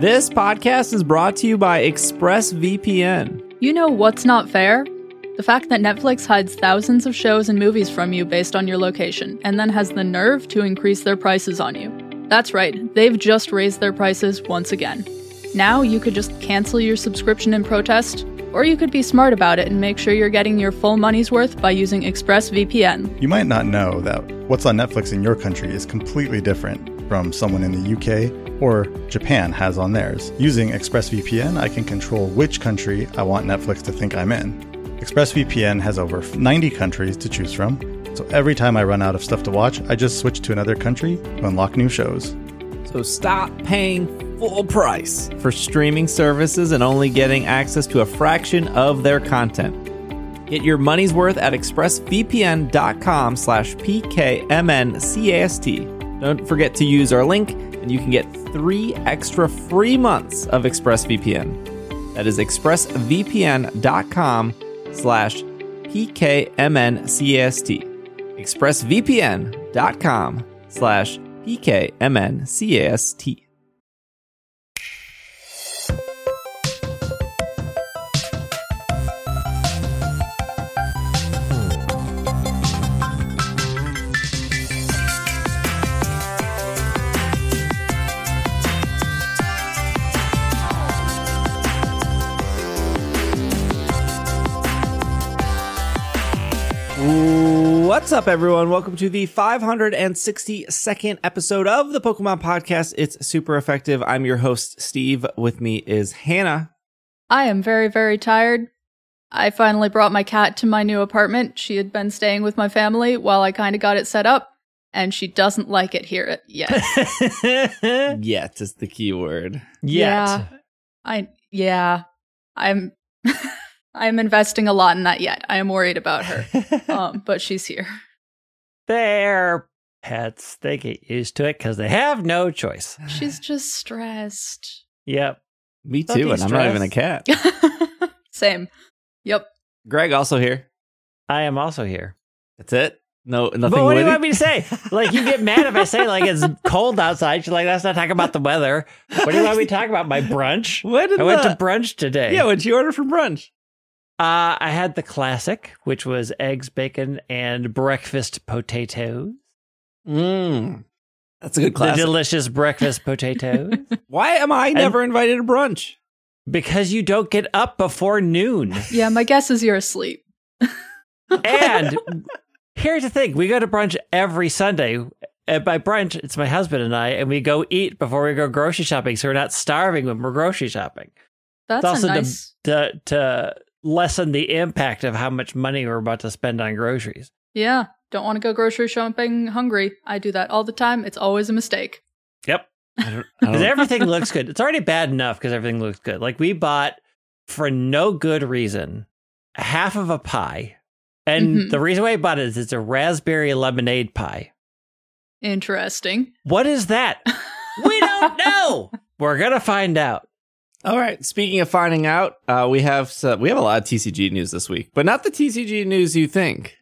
This podcast is brought to you by ExpressVPN. You know what's not fair? The fact that Netflix hides thousands of shows and movies from you based on your location, and then has the nerve to increase their prices on you. That's right, they've just raised their prices once again. Now you could just cancel your subscription in protest, or you could be smart about it and make sure you're getting your full money's worth by using ExpressVPN. You might not know that what's on Netflix in your country is completely different from someone in the UK or Japan has on theirs. Using ExpressVPN, I can control which country I want Netflix to think I'm in. ExpressVPN has over 90 countries to choose from, so every time I run out of stuff to watch, I just switch to another country to unlock new shows. So stop paying full price for streaming services and only getting access to a fraction of their content. Get your money's worth at expressvpn.com slash pkmncast. Don't forget to use our link and you can get three extra free months of ExpressVPN. That is expressvpn.com slash pkmncast. expressvpn.com slash pkmncast. What's up, everyone? Welcome to the 562nd episode of the Pokemon Podcast. It's super effective. I'm your host, Steve. With me is Hannah. I am very, very tired. I finally brought my cat to my new apartment. She had been staying with my family while I kind of got it set up, and she doesn't like it here yet. Yet is the key word. Yeah. I yeah. I'm I'm investing a lot in that yet. I am worried about her. um, but she's here. They're pets. They get used to it because they have no choice. She's just stressed. Yep. Me Don't too, be and I'm not even a cat. Same. Yep. Greg also here. I am also here. That's it. No, nothing. but what do you want me to say? Like, you get mad if I say, like, it's cold outside. You're like, that's not talking about the weather. What do you want me to talk about? My brunch? What did I went the- to brunch today. Yeah, what'd you order for brunch? Uh, I had the classic, which was eggs, bacon, and breakfast potatoes. Mmm. That's a good The delicious breakfast potatoes. Why am I never invited to brunch? because you don't get up before noon. Yeah, my guess is you're asleep. And here's the thing we go to brunch every Sunday. And by brunch, it's my husband and I, and we go eat before we go grocery shopping. So we're not starving when we're grocery shopping. That's it's also a nice. to, to, to lessen the impact of how much money we're about to spend on groceries. Yeah. Don't want to go grocery shopping hungry. I do that all the time. It's always a mistake. Yep. I don't, I Because everything looks good. It's already bad enough because everything looks good. Like we bought for no good reason half of a pie. And Mhm. the reason why I bought it is it's a raspberry lemonade pie. Interesting. What is that? We don't know. We're gonna find out. All right. Speaking of finding out, uh, we have some, we have a lot of TCG news this week, but not the TCG news you think.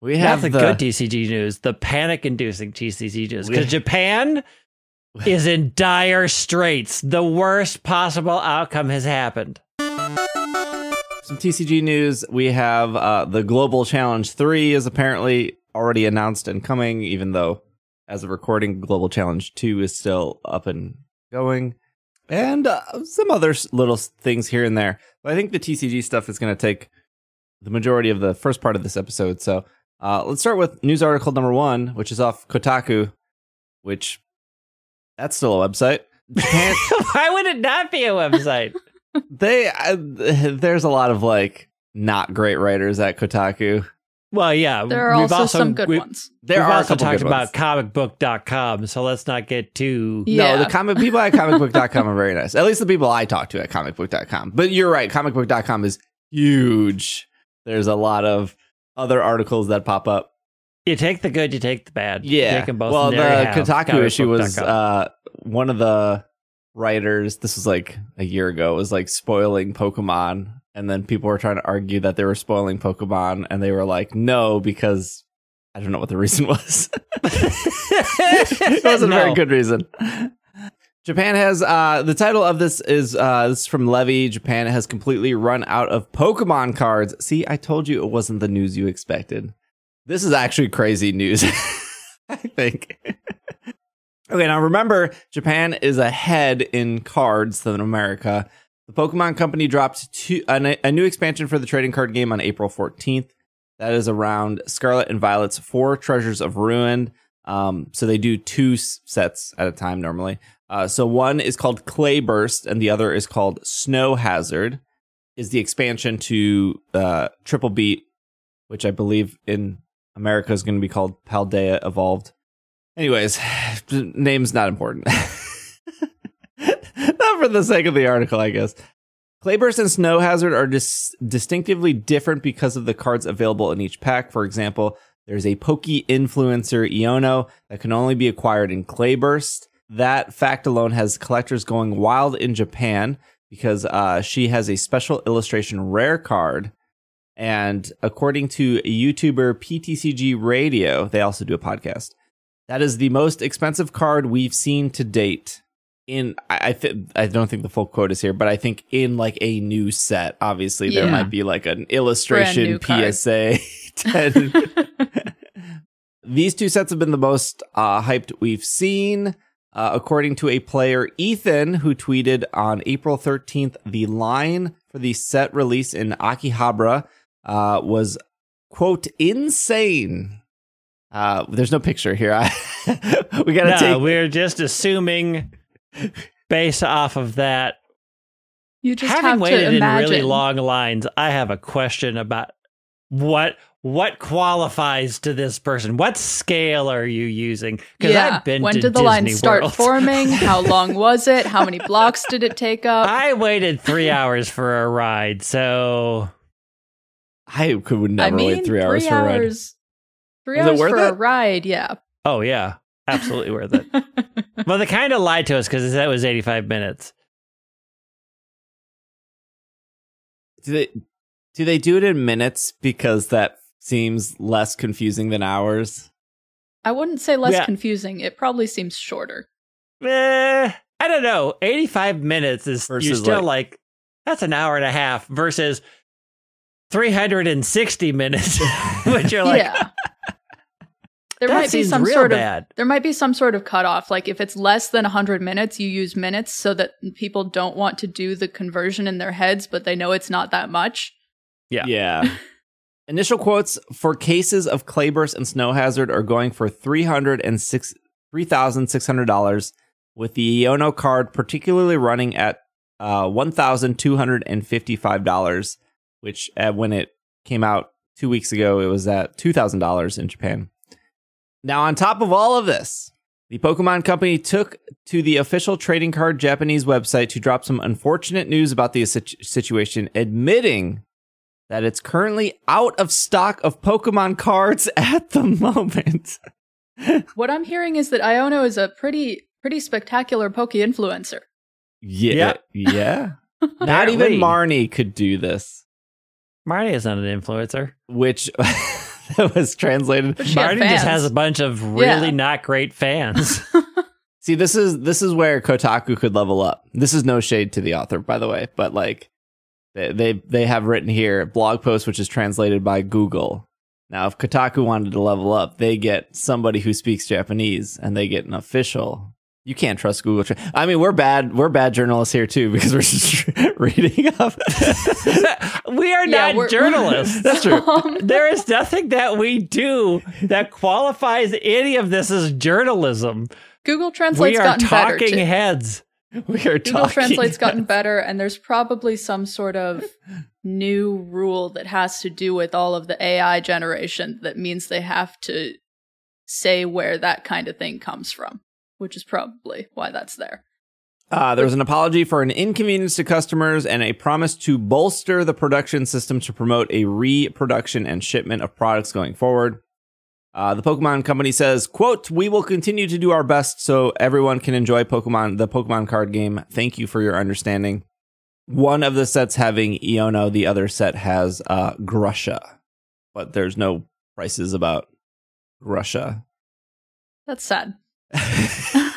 We have Not the, the good TCG news, the panic-inducing TCG news, because Japan is in dire straits. The worst possible outcome has happened. some TCG news. We have uh, the Global Challenge 3 is apparently already announced and coming, even though, as of recording, Global Challenge 2 is still up and going. And uh, some other little things here and there. But I think the TCG stuff is going to take the majority of the first part of this episode. So uh, let's start with news article number one, which is off Kotaku, which that's still a website. Why would it not be a website? they uh, there's a lot of like not great writers at Kotaku. Well, yeah. There are we've also, some good we- ones. There we've are also talked good about ones. comicbook.com, so let's not get too. Yeah. No, the comic people at comicbook.com are very nice. At least the people I talk to at comicbook.com. But you're right, comicbook.com is huge. There's a lot of other articles that pop up. You take the good, you take the bad. You Yeah. take 'em both, well, the there Kotaku issue was uh, one of the writers. This was like a year ago. Was like spoiling Pokemon, and then people were trying to argue that they were spoiling Pokemon, and they were like, no, because I don't know what the reason was. it wasn't a very good reason. Japan has uh the title of this is uh this is from Levy. Japan has completely run out of Pokemon cards. See, I told you it wasn't the news you expected. This is actually crazy news. I think. okay, now remember Japan is ahead in cards than America. The Pokemon Company dropped two, a, a new expansion for the trading card game on April 14th. That is around Scarlet and Violet's Four Treasures of Ruin. Um, so they do two sets at a time normally. Uh, so one is called Clay Burst, and the other is called Snow Hazard. Is the expansion to uh, Triple Beat, which I believe in America is going to be called Paldea Evolved. Anyways, name's not important. for the sake of the article, I guess. Clayburst and Snow Hazard are dis- distinctively different because of the cards available in each pack. For example, there's a Pokey influencer Iono that can only be acquired in Clayburst. That fact alone has collectors going wild in Japan because uh, she has a special illustration rare card. And according to YouTuber PTCG Radio, they also do a podcast. That is the most expensive card we've seen to date. In I I, th- I don't think the full quote is here, but I think in like a new set, obviously there might be like an illustration. PSA these two sets have been the most uh, hyped we've seen. Uh, according to a player, Ethan, who tweeted on April 13th, the line for the set release in Akihabara uh, was, quote, insane. Uh, there's no picture here. I, we got to No, take. we're just assuming based off of that. You just Having have waited to in imagine. really long lines, I have a question about what what qualifies to this person. What scale are you using? Because yeah. I've been when to did the Disney line start World. forming? How long was it? How many blocks did it take up? I waited three hours for a ride, so I could would I never mean, wait three hours for a ride. hours. Three Is hours worth for a ride, yeah. oh yeah, absolutely worth it. Well, they kind of lied to us because that was eighty five minutes. Do they do they do it in minutes because that seems less confusing than hours? I wouldn't say less Yeah. confusing. It probably seems shorter. Eh, I don't know. 85 minutes is you're still like- like, that's an hour and a half versus 360 minutes, which you're like, yeah. There that might be seems some real sort of bad. there might be some sort of cutoff. Like if it's less than 100 minutes, you use minutes so that people don't want to do the conversion in their heads, but they know it's not that much. Yeah. Yeah. Initial quotes for cases of Clayburst and Snow Hazard are going for three hundred and six three thousand six hundred dollars, with the Iono card particularly running at uh, one thousand two hundred and fifty five dollars, which uh, when it came out two weeks ago, it was at two thousand dollars in Japan. Now, on top of all of this, the Pokemon Company took to the official trading card Japanese website to drop some unfortunate news about the situation, admitting that it's currently out of stock of Pokemon cards at the moment. What I'm hearing is that Iono is a pretty pretty spectacular Poke influencer. Yeah. Yeah. Not even Marnie could do this, Marnie is not an influencer. which that was translated. But she had Marnie just has a bunch of really Yeah. not great fans. See, this is this is where Kotaku could level up. This is no shade to the author, by the way, but like they they, they have written here blog post which is translated by Google. Now, if Kotaku wanted to level up, they get somebody who speaks Japanese and they get an official. You can't trust Google. Tra- I mean, we're bad. We're bad journalists here too because we're just reading up. we are Yeah, not journalists. That's true. Um, there is nothing that we do that qualifies any of this as journalism. Google We Translate's are gotten better. talking too. heads. we are Google talking. Translate's gotten better, and there's probably some sort of new rule that has to do with all of the AI generation that means they have to say where that kind of thing comes from, which is probably why that's there. Uh, there was an apology for an inconvenience to customers and a promise to bolster the production system to promote a reproduction and shipment of products going forward. Uh, the Pokemon company says, quote, we will continue to do our best so everyone can enjoy Pokemon, the Pokemon card game. Thank you for your understanding. One of the sets having Iono, the other set has uh, Grusha, but there's no prices about Grusha. That's sad.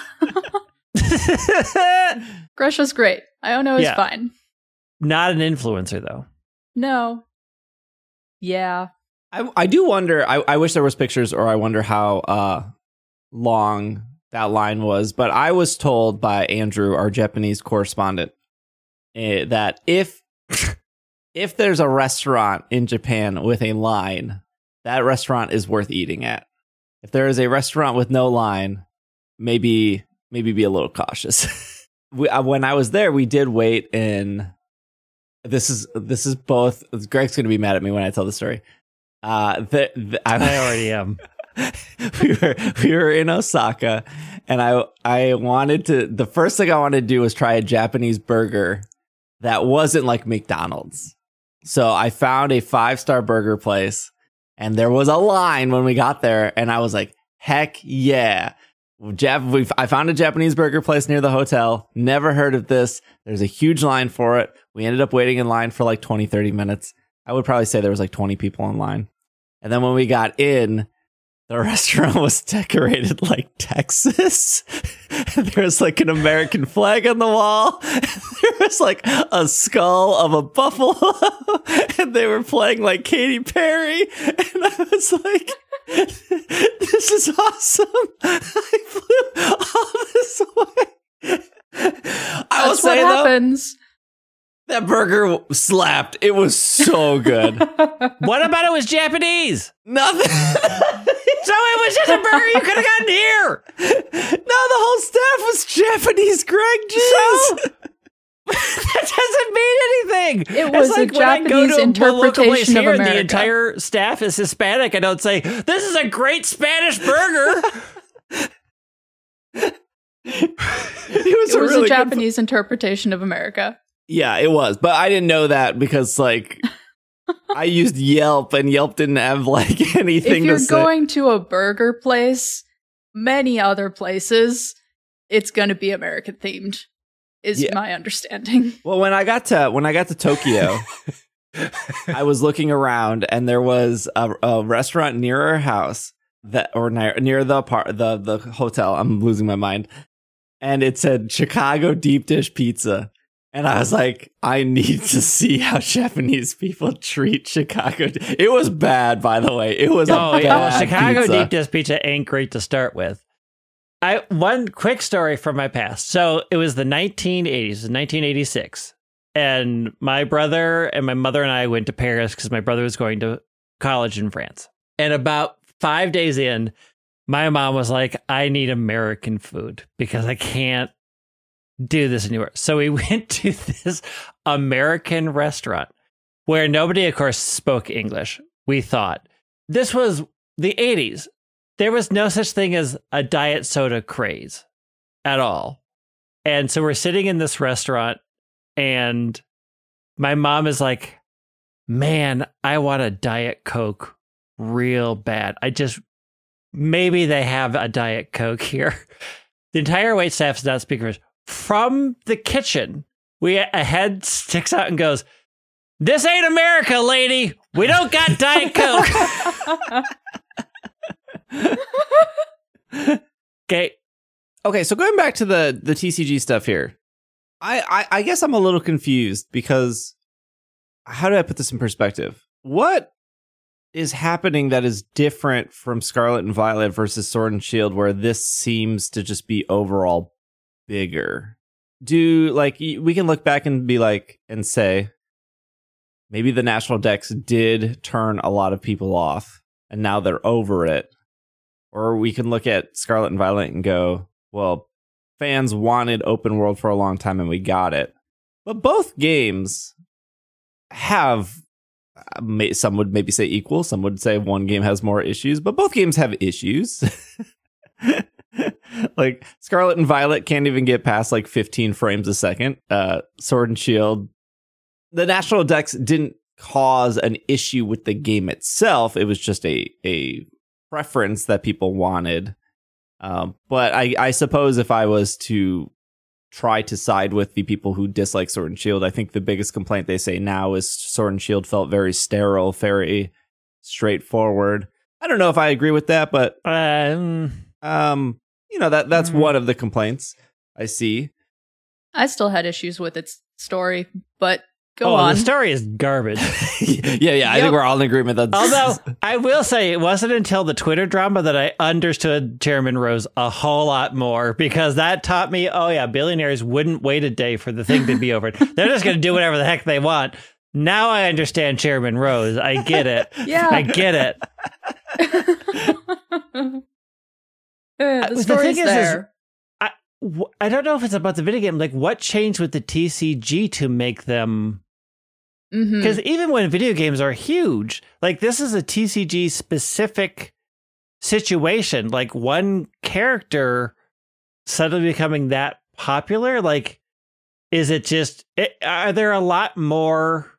Grusha's great. Iono is Yeah. fine. Not an influencer though. No. Yeah. I, I do wonder. I, I wish there was pictures, or I wonder how uh, long that line was. But I was told by Andrew, our Japanese correspondent, eh, that if if there's a restaurant in Japan with a line, that restaurant is worth eating at. If there is a restaurant with no line, maybe maybe be a little cautious. we, uh, when I was there, we did wait in. This is this is both. Greg's going to be mad at me when I tell the story. Uh, the, the, I, I already am. we were we were in Osaka, and I I wanted to. The first thing I wanted to do was try a Japanese burger that wasn't like McDonald's. So I found a five star burger place, and there was a line when we got there, and I was like, "Heck yeah!" Jap- we, I found a Japanese burger place near the hotel. Never heard of this. There's a huge line for it. We ended up waiting in line for like 20, 30 minutes. I would probably say there was like 20 people in line. And then when we got in, the restaurant was decorated like Texas. there was like an American flag on the wall. there was like a skull of a buffalo. and they were playing like Katy Perry. And I was like, this is awesome. I flew all this way. I will That's say what though, happens. That burger slapped. It was so good. What about it was Japanese? Nothing. So it was just a burger you could have gotten here. No, the whole staff was Japanese. Greg, jeez. that doesn't mean anything. It was it's a like when I go Japanese to a local place interpretation of here and The entire staff is Hispanic. I don't say this is a great Spanish burger. it was It a was really a good- Japanese interpretation of America. Yeah, it was, but I didn't know that because like I used Yelp and Yelp didn't have like anything If you're to going to a burger place, many other places, it's going to be American themed. Is Yeah. my understanding. Well, when I got to when I got to Tokyo, I was looking around and there was a, a restaurant near our house that or near, near the part the the hotel. I'm losing my mind. And it said Chicago deep dish pizza. And I was like, I need to see how Japanese people treat Chicago. It was bad, by the way. It was a oh yeah, Chicago pizza. deep dish pizza ain't great to start with. I one quick story from my past. So it was the 1980s, 1986, and my brother and my mother and I went to Paris because my brother was going to college in France. And about five days in, my mom was like, "I need American food because I can't do this anywhere." So we went to this American restaurant where nobody, of course, spoke English. We thought this was the 80s. There was no such thing as a diet soda craze at all. And so we're sitting in this restaurant, and my mom is like, Man, I want a Diet Coke real bad. I just, maybe they have a Diet Coke here. The entire wait staff does not speak English. From the kitchen, we a head sticks out and goes, This ain't America, lady. We don't got Diet Coke. okay. Okay, so going back to the the TCG stuff here, I, I I guess I'm a little confused because how do I put this in perspective? What is happening that is different from Scarlet and Violet versus Sword and Shield, where this seems to just be overall bigger? Do like we can look back and be like and say maybe the national Dex did turn a lot of people off, and now they're over it, or we can look at Scarlet and Violet and go, well, fans wanted open world for a long time and we got it. But both games have uh, some would maybe say equal, some would say one game has more issues, but both games have issues. like Scarlet and Violet can't even get past like 15 frames a second. Uh Sword and Shield the national Dex didn't cause an issue with the game itself. It was just a a preference that people wanted. Um, but I, I suppose if I was to try to side with the people who dislike Sword and Shield, I think the biggest complaint they say now is Sword and Shield felt very sterile, very straightforward. I don't know if I agree with that, but Um, um, you know that that's Mhm. one of the complaints. I see. I still had issues with its story, but go oh, on. the story is garbage. yeah, yeah. I think we're all in agreement that Although I will say it wasn't until the Twitter drama that I understood Chairman Rose a whole lot more because that taught me, oh yeah, billionaires wouldn't wait a day for the thing to be over. They're just going to do whatever the heck they want. Now I understand Chairman Rose. I get it. yeah. I get it. Uh, the the thing is-. Wh- I don't know if it's about the video game. Like, what changed with the TCG to make them? Because even when video games are huge, like this is a TCG specific situation. Like one character suddenly becoming that popular. Like, is it just? It, are there a lot more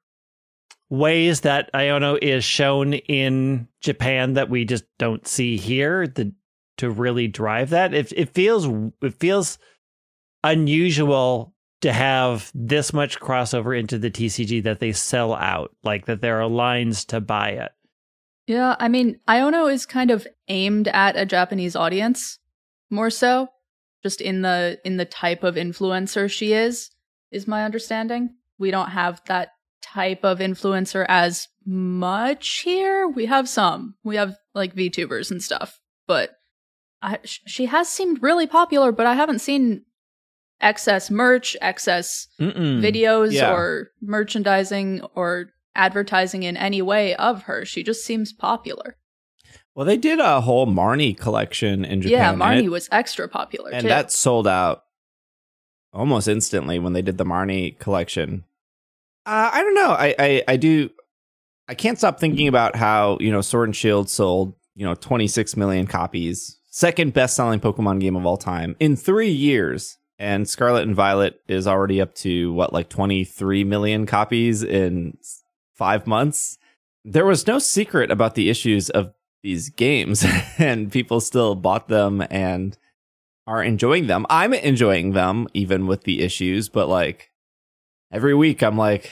ways that Iono is shown in Japan that we just don't see here? The to really drive that. It it feels it feels unusual to have this much crossover into the TCG that they sell out, like that there are lines to buy it. Yeah, I mean, Iono is kind of aimed at a Japanese audience more so, just in the in the type of influencer she is, is my understanding. We don't have that type of influencer as much here. We have some. We have like VTubers and stuff, but I, she has seemed really popular, but I haven't seen excess merch, excess Mm-mm. videos Yeah. or merchandising or advertising in any way of her. She just seems popular. well, they did a whole Marnie collection in Japan. yeah, Marnie it- was extra popular and too. that sold out almost instantly when they did the Marnie collection. Uh, I don't know. I, I I do. I can't stop thinking about how you know Sword and Shield sold you know 26 million copies, second best selling Pokemon game of all time in three years, and Scarlet and Violet is already up to what like 23 million copies in five months. There was no secret about the issues of these games, and people still bought them and are enjoying them. I'm enjoying them even with the issues, but like every week I'm like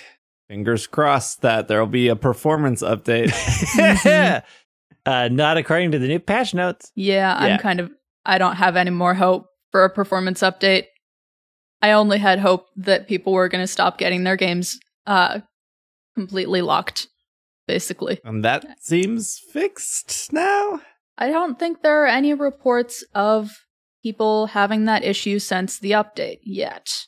fingers crossed that there'll be a performance update. Mm-hmm. uh, not according to the new patch notes. yeah, Yeah. I'm kind of I don't have any more hope for a performance update. I only had hope that people were going to stop getting their games uh completely locked basically. and that seems fixed now. I don't think there are any reports of people having that issue since the update yet.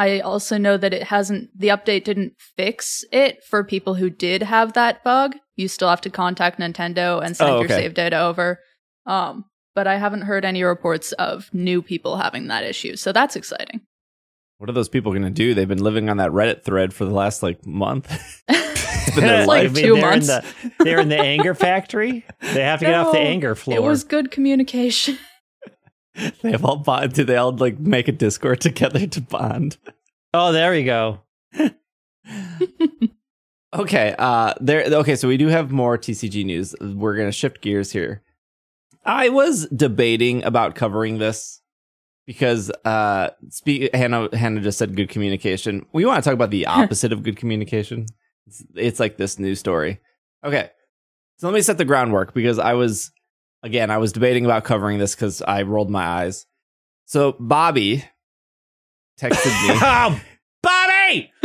I also know that it hasn't, the update didn't fix it for people who did have that bug. You still have to contact Nintendo and send Oh, your okay. save data over. Um, but I haven't heard any reports of new people having that issue. So that's exciting. What are those people going to do? They've been living on that Reddit thread for the last like month. it's been their like life. two they're months. In the, they're in the anger factory. They have to get off the anger floor. It was good communication. they have all bond. Do they all like make a Discord together to bond? oh, there we go. Okay, uh there okay, so we do have more TCG news. We're going to shift gears here. I was debating about covering this because uh speak Hannah Hannah just said good communication. We want to talk about the opposite of good communication. It's, it's like this news story. Okay. So let me set the groundwork because I was again, I was debating about covering this cuz I rolled my eyes. So Bobby texted me. oh, Bobby!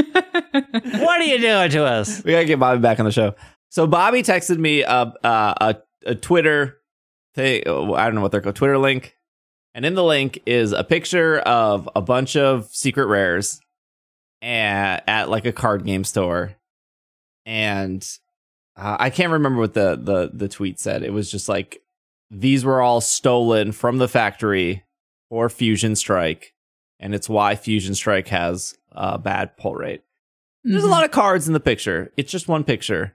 what are you doing to us? we gotta get Bobby back on the show. So Bobby texted me a uh, a, a Twitter thing. I don't know what they're called. Twitter link, and in the link is a picture of a bunch of secret rares at, at like a card game store, and uh, I can't remember what the the the tweet said. It was just like these were all stolen from the factory for Fusion Strike, and it's why Fusion Strike has a bad pull rate. There's a Mhm. lot of cards in the picture. It's just one picture.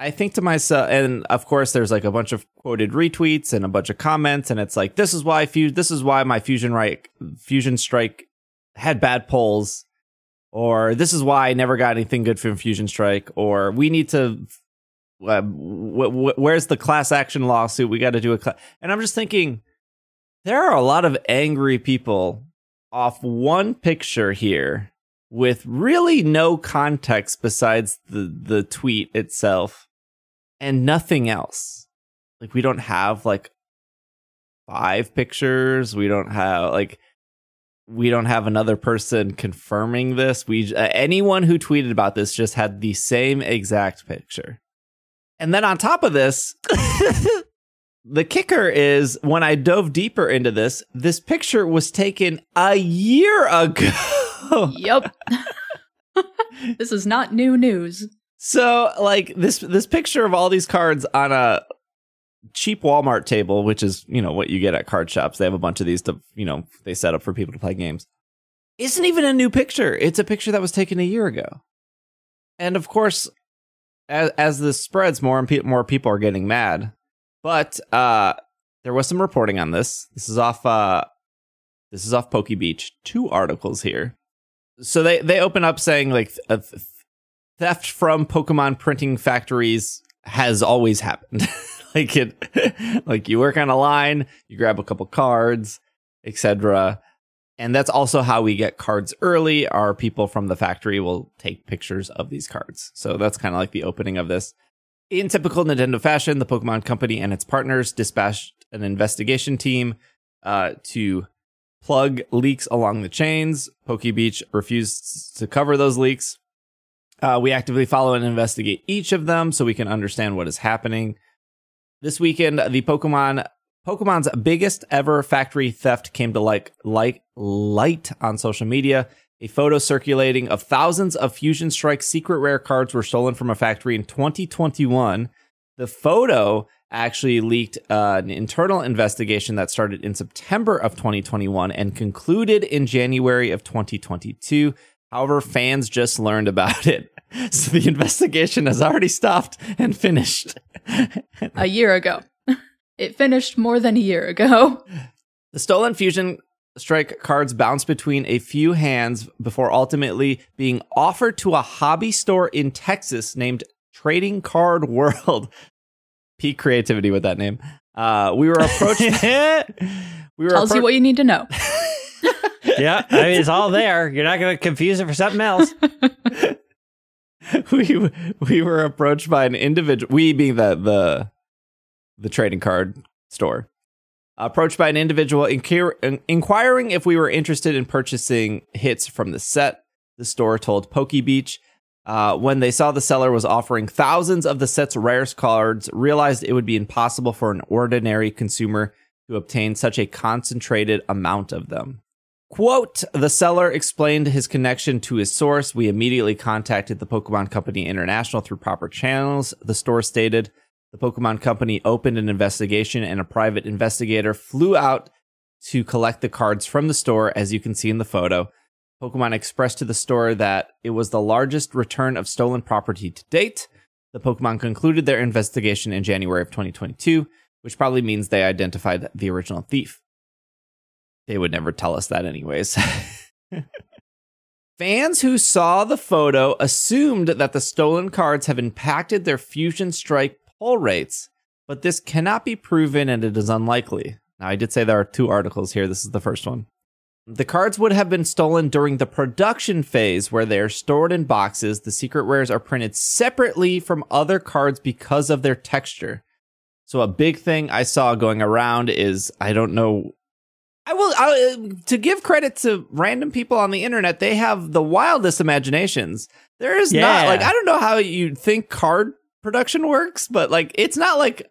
I think to myself, and of course, there's like a bunch of quoted retweets and a bunch of comments, and it's like, this is why Fu- this is why my Fusion right Fusion Strike had bad pulls, or this is why I never got anything good from Fusion Strike, or we need to. Uh, wh- wh- where's the class action lawsuit? We got to do a. Cl-. And I'm just thinking, there are a lot of angry people off one picture here with really no context besides the the tweet itself and nothing else. Like we don't have like five pictures, we don't have like we don't have another person confirming this. We uh, anyone who tweeted about this just had the same exact picture. And then on top of this, the kicker is when I dove deeper into this, this picture was taken a year ago. Yep. this is not new news. So like this this picture of all these cards on a cheap Walmart table, which is, you know, what you get at card shops. They have a bunch of these to, you know, they set up for people to play games. Isn't even a new picture. It's a picture that was taken a year ago. And of course, as, as this spreads, more and pe- more people are getting mad. But uh, there was some reporting on this. This is off. Uh, this is off Poke Beach. Two articles here. So they they open up saying like uh, theft from Pokemon printing factories has always happened. like it, like you work on a line, you grab a couple cards, etc. And that's also how we get cards early. Our people from the factory will take pictures of these cards. So that's kind of like the opening of this. In typical Nintendo fashion, the Pokemon Company and its partners dispatched an investigation team uh, to plug leaks along the chains. PokeBeach refused to cover those leaks. Uh, we actively follow and investigate each of them so we can understand what is happening. This weekend, the Pokemon Pokemon's biggest ever factory theft came to like like light on social media. A photo circulating of thousands of Fusion Strike secret rare cards were stolen from a factory in 2021. The photo actually leaked uh, an internal investigation that started in September of 2021 and concluded in January of 2022. However, fans just learned about it. So the investigation has already stopped and finished. a year ago. It finished more than a year ago. The stolen Fusion Strike cards bounced between a few hands before ultimately being offered to a hobby store in Texas named Trading Card World. Peak creativity with that name. Uh, we were approached. we were tells appro- you what you need to know. yeah, I mean it's all there. You're not going to confuse it for something else. we we were approached by an individual. We being the the the trading card store approached by an individual inquiring if we were interested in purchasing hits from the set. The store told PokeBeach. Uh, when they saw the seller was offering thousands of the set's rarest cards, realized it would be impossible for an ordinary consumer to obtain such a concentrated amount of them. Quote, the seller explained his connection to his source. We immediately contacted the Pokemon Company International through proper channels, the store stated. The Pokemon Company opened an investigation, and a private investigator flew out to collect the cards from the store, as you can see in the photo. Pokemon expressed to the store that it was the largest return of stolen property to date. The Pokemon concluded their investigation in January of 2022, which probably means they identified the original thief. They would never tell us that, anyways. Fans who saw the photo assumed that the stolen cards have impacted their Fusion Strike pull rates, but this cannot be proven and it is unlikely. Now, I did say there are two articles here. This is the first one. The cards would have been stolen during the production phase where they are stored in boxes. The secret rares are printed separately from other cards because of their texture. So, a big thing I saw going around is I don't know. I will I, to give credit to random people on the internet. They have the wildest imaginations. There is yeah. not like I don't know how you think card production works, but like it's not like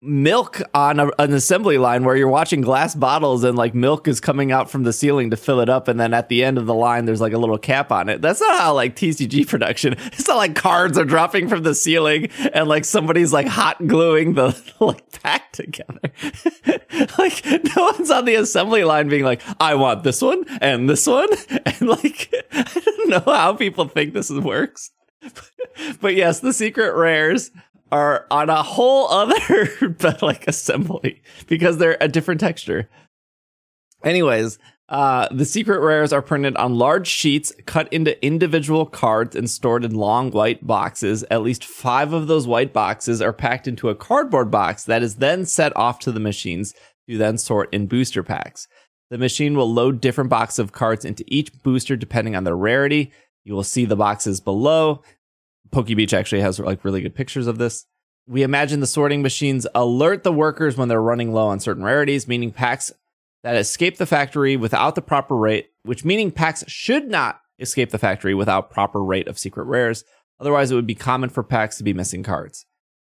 milk on a, an assembly line where you're watching glass bottles and like milk is coming out from the ceiling to fill it up and then at the end of the line there's like a little cap on it. That's not how like tcg production it's not like cards are dropping from the ceiling and like somebody's like hot gluing the like pack together. Like no one's on the assembly line being like i want this one and this one and like i don't know how people think this works but yes, the secret rares are on a whole other but like assembly because they're a different texture. Anyways, uh, the secret rares are printed on large sheets, cut into individual cards, and stored in long white boxes. At least five of those white boxes are packed into a cardboard box that is then set off to the machines to then sort in booster packs. The machine will load different boxes of cards into each booster depending on their rarity. You will see the boxes below. PokeBeach actually has like really good pictures of this. We imagine the sorting machines alert the workers when they're running low on certain rarities, meaning packs that escape the factory without the proper rate, which meaning packs should not escape the factory without proper rate of secret rares. Otherwise, it would be common for packs to be missing cards.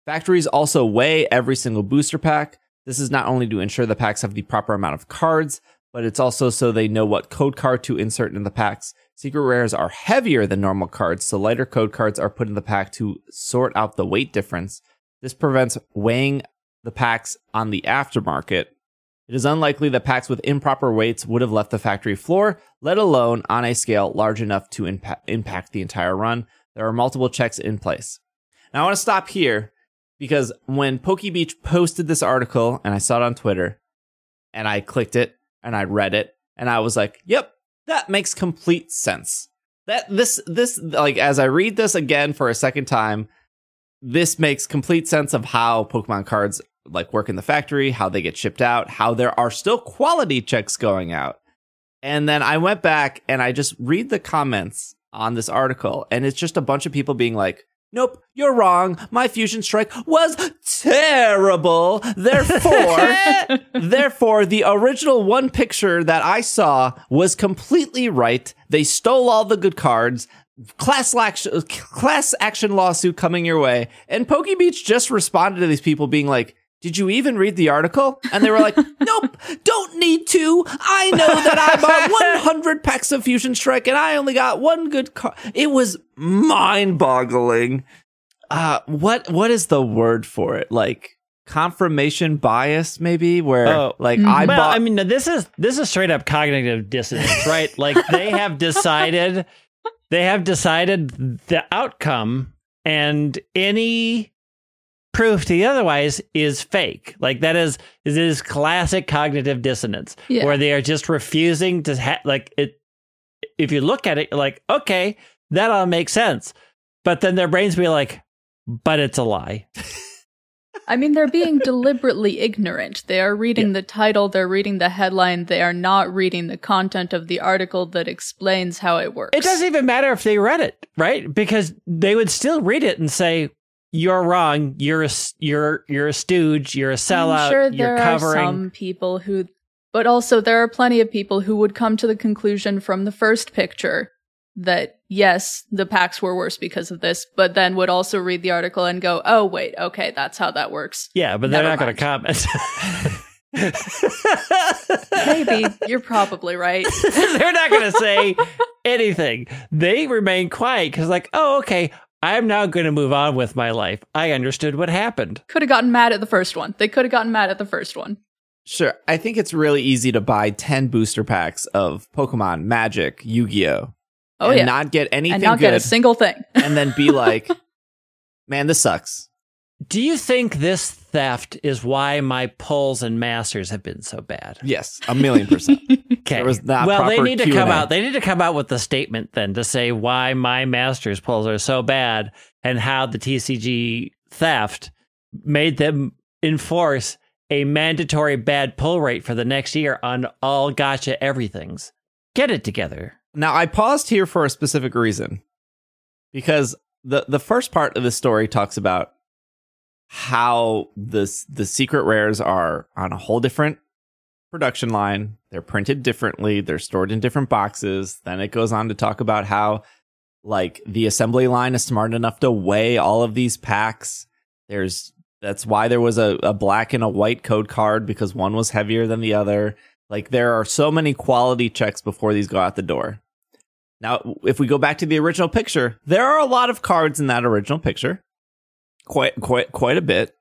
Factories also weigh every single booster pack. This is not only to ensure the packs have the proper amount of cards, but it's also so they know what code card to insert in the packs. Secret rares are heavier than normal cards, so lighter code cards are put in the pack to sort out the weight difference. This prevents weighing the packs on the aftermarket. It is unlikely that packs with improper weights would have left the factory floor, let alone on a scale large enough to impa- impact the entire run. There are multiple checks in place. Now, I want to stop here because when PokeBeach posted this article and I saw it on Twitter and I clicked it and I read it and I was like, yep, that makes complete sense. That this this like as I read this again for a second time, this makes complete sense of how Pokemon cards like work in the factory, how they get shipped out, how there are still quality checks going out. And then I went back and I just read the comments on this article and it's just a bunch of people being like, Nope, you're wrong. My fusion strike was terrible. Therefore, therefore, the original one picture that I saw was completely right. They stole all the good cards. Class action, class action lawsuit coming your way. And PokeBeach just responded to these people being like, did you even read the article? And they were like, nope, don't need to. I know that I bought 100 packs of Fusion Strike and I only got one good card. It was mind boggling. Uh, what, what is the word for it? Like confirmation bias, maybe where Oh. like Mhm. I well, bought. I mean, this is this is straight up cognitive dissonance, right? like they have decided, they have decided the outcome, and any proof to the otherwise is fake. Like that is is is classic cognitive dissonance, Yeah. where they are just refusing to ha- like it. If you look at it, you're like, okay, that all makes sense, but then their brains be like, but it's a lie. I mean, they're being deliberately ignorant. They are reading the title, they're reading the headline, they are not reading the content of the article that explains how it works. It doesn't even matter if they read it, right? Because they would still read it and say, "You're wrong. You're a you're you're a stooge. You're a sellout. I'm sure you're there covering." are some people who, but also there are plenty of people who would come to the conclusion from the first picture that yes, the packs were worse because of this, but then would also read the article and go, "Oh wait, okay, that's how that works." yeah, but they're not going to comment. Maybe you're probably right. they're not going to say anything. They remain quiet because, like, oh, okay, I'm now going to move on with my life. I understood what happened. Could have gotten mad at the first one. They could have gotten mad at the first one. Sure. I think it's really easy to buy 10 booster packs of Pokemon, Magic, Yu Gi Oh! Oh and yeah, not get anything and not good get a single thing. and then be like, man, this sucks. Do you think this theft is why my pulls and masters have been so bad? Yes, a million percent. Okay. There was not well, they need to come out. They need to come out with a statement then to say why my masters pulls are so bad and how the TCG theft made them enforce a mandatory bad pull rate for the next year on all gacha everythings. Get it together. Now, I paused here for a specific reason because the the first part of the story talks about how the the secret rares are on a whole different production line. They're printed differently. They're stored in different boxes. Then it goes on to talk about how like the assembly line is smart enough to weigh all of these packs. There's that's why there was a, a black and a white code card because one was heavier than the other. Like there are so many quality checks before these go out the door. Now, if we go back to the original picture, there are a lot of cards in that original picture. Quite quite quite a bit.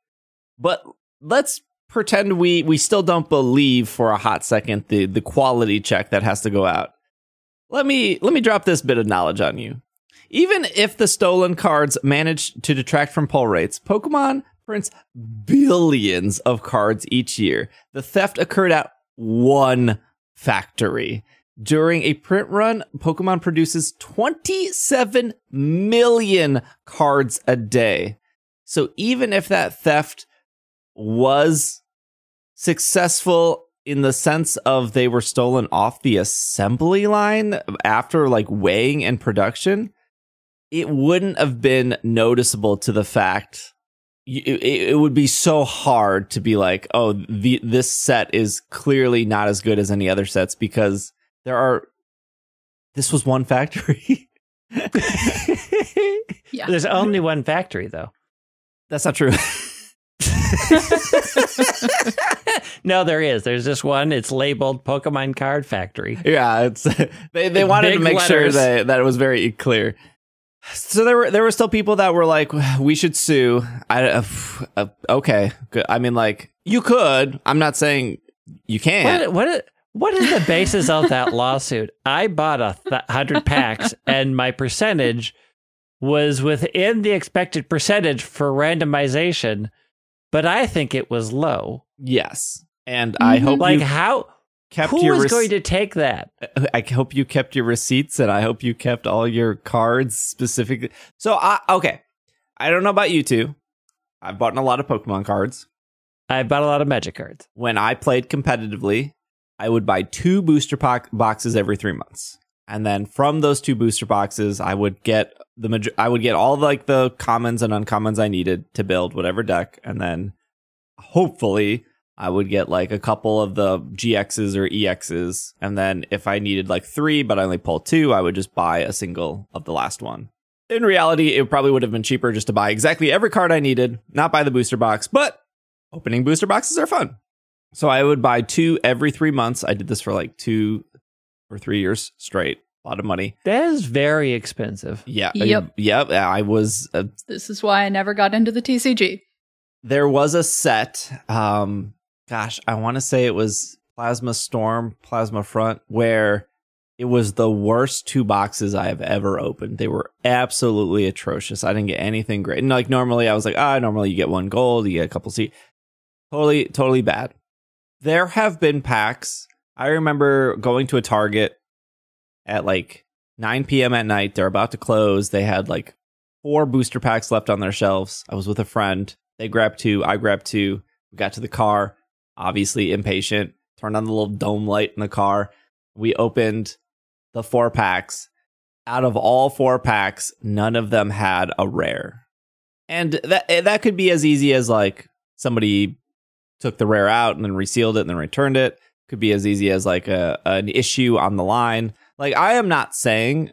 But let's pretend we we still don't believe for a hot second the the quality check that has to go out. Let me let me drop this bit of knowledge on you. Even if the stolen cards manage to detract from pull rates, Pokemon prints billions of cards each year. The theft occurred at one factory. During a print run, Pokemon produces 27 million cards a day. So even if that theft was successful in the sense of they were stolen off the assembly line after like weighing and production, it wouldn't have been noticeable to the fact it, it would be so hard to be like, oh, the this set is clearly not as good as any other sets because there are. This was one factory. Yeah. There's only one factory, though. That's not true. no, there is. There's this one. It's labeled Pokemon Card Factory. yeah, it's they they wanted to Big make sure that that it was very clear. So there were there were still people that were like, we should sue. I uh, uh, okay, good. I mean, like you could. I'm not saying you can't. What, what, what is the basis of that lawsuit? I bought a th- hundred packs, and my percentage was within the expected percentage for randomization, but I think it was low. Yes, and I Mhm. hope Like you how? kept Who your. is rec- going to take that? I hope you kept your receipts, and I hope you kept all your cards specifically. So, I okay. I don't know about you two. I've bought a lot of Pokemon cards. I bought a lot of Magic cards. when I played competitively, I would buy two booster po- boxes every three months, and then from those two booster boxes, I would get the I would get all like the commons and uncommons I needed to build whatever deck, and then hopefully I would get like a couple of the GXs or EXs, and then if I needed like three but I only pulled two, I would just buy a single of the last one. In reality, it probably would have been cheaper just to buy exactly every card I needed, not buy the booster box, but opening booster boxes are fun. So I would buy two every three months. I did this for like two or three years straight. A lot of money. That is very expensive. Yeah. Yep. Yep. I was. Uh, This is why I never got into the TCG. there was a set. Um, gosh, I want to say it was Plasma Storm, Plasma Front, where it was the worst two boxes I have ever opened. They were absolutely atrocious. I didn't get anything great. And like normally, I was like, ah, normally you get one gold, you get a couple C. Totally, totally bad. There have been packs. I remember going to a Target at like 9 p.m. at night. They're about to close. They had like four booster packs left on their shelves. I was with a friend. They grabbed two. I grabbed two. We got to the car, obviously impatient, turned on the little dome light in the car. We opened the four packs. Out of all four packs, none of them had a rare. And that eh, that could be as easy as like somebody took the rare out and then resealed it and then returned it. Could be as easy as like a an issue on the line. Like I am not saying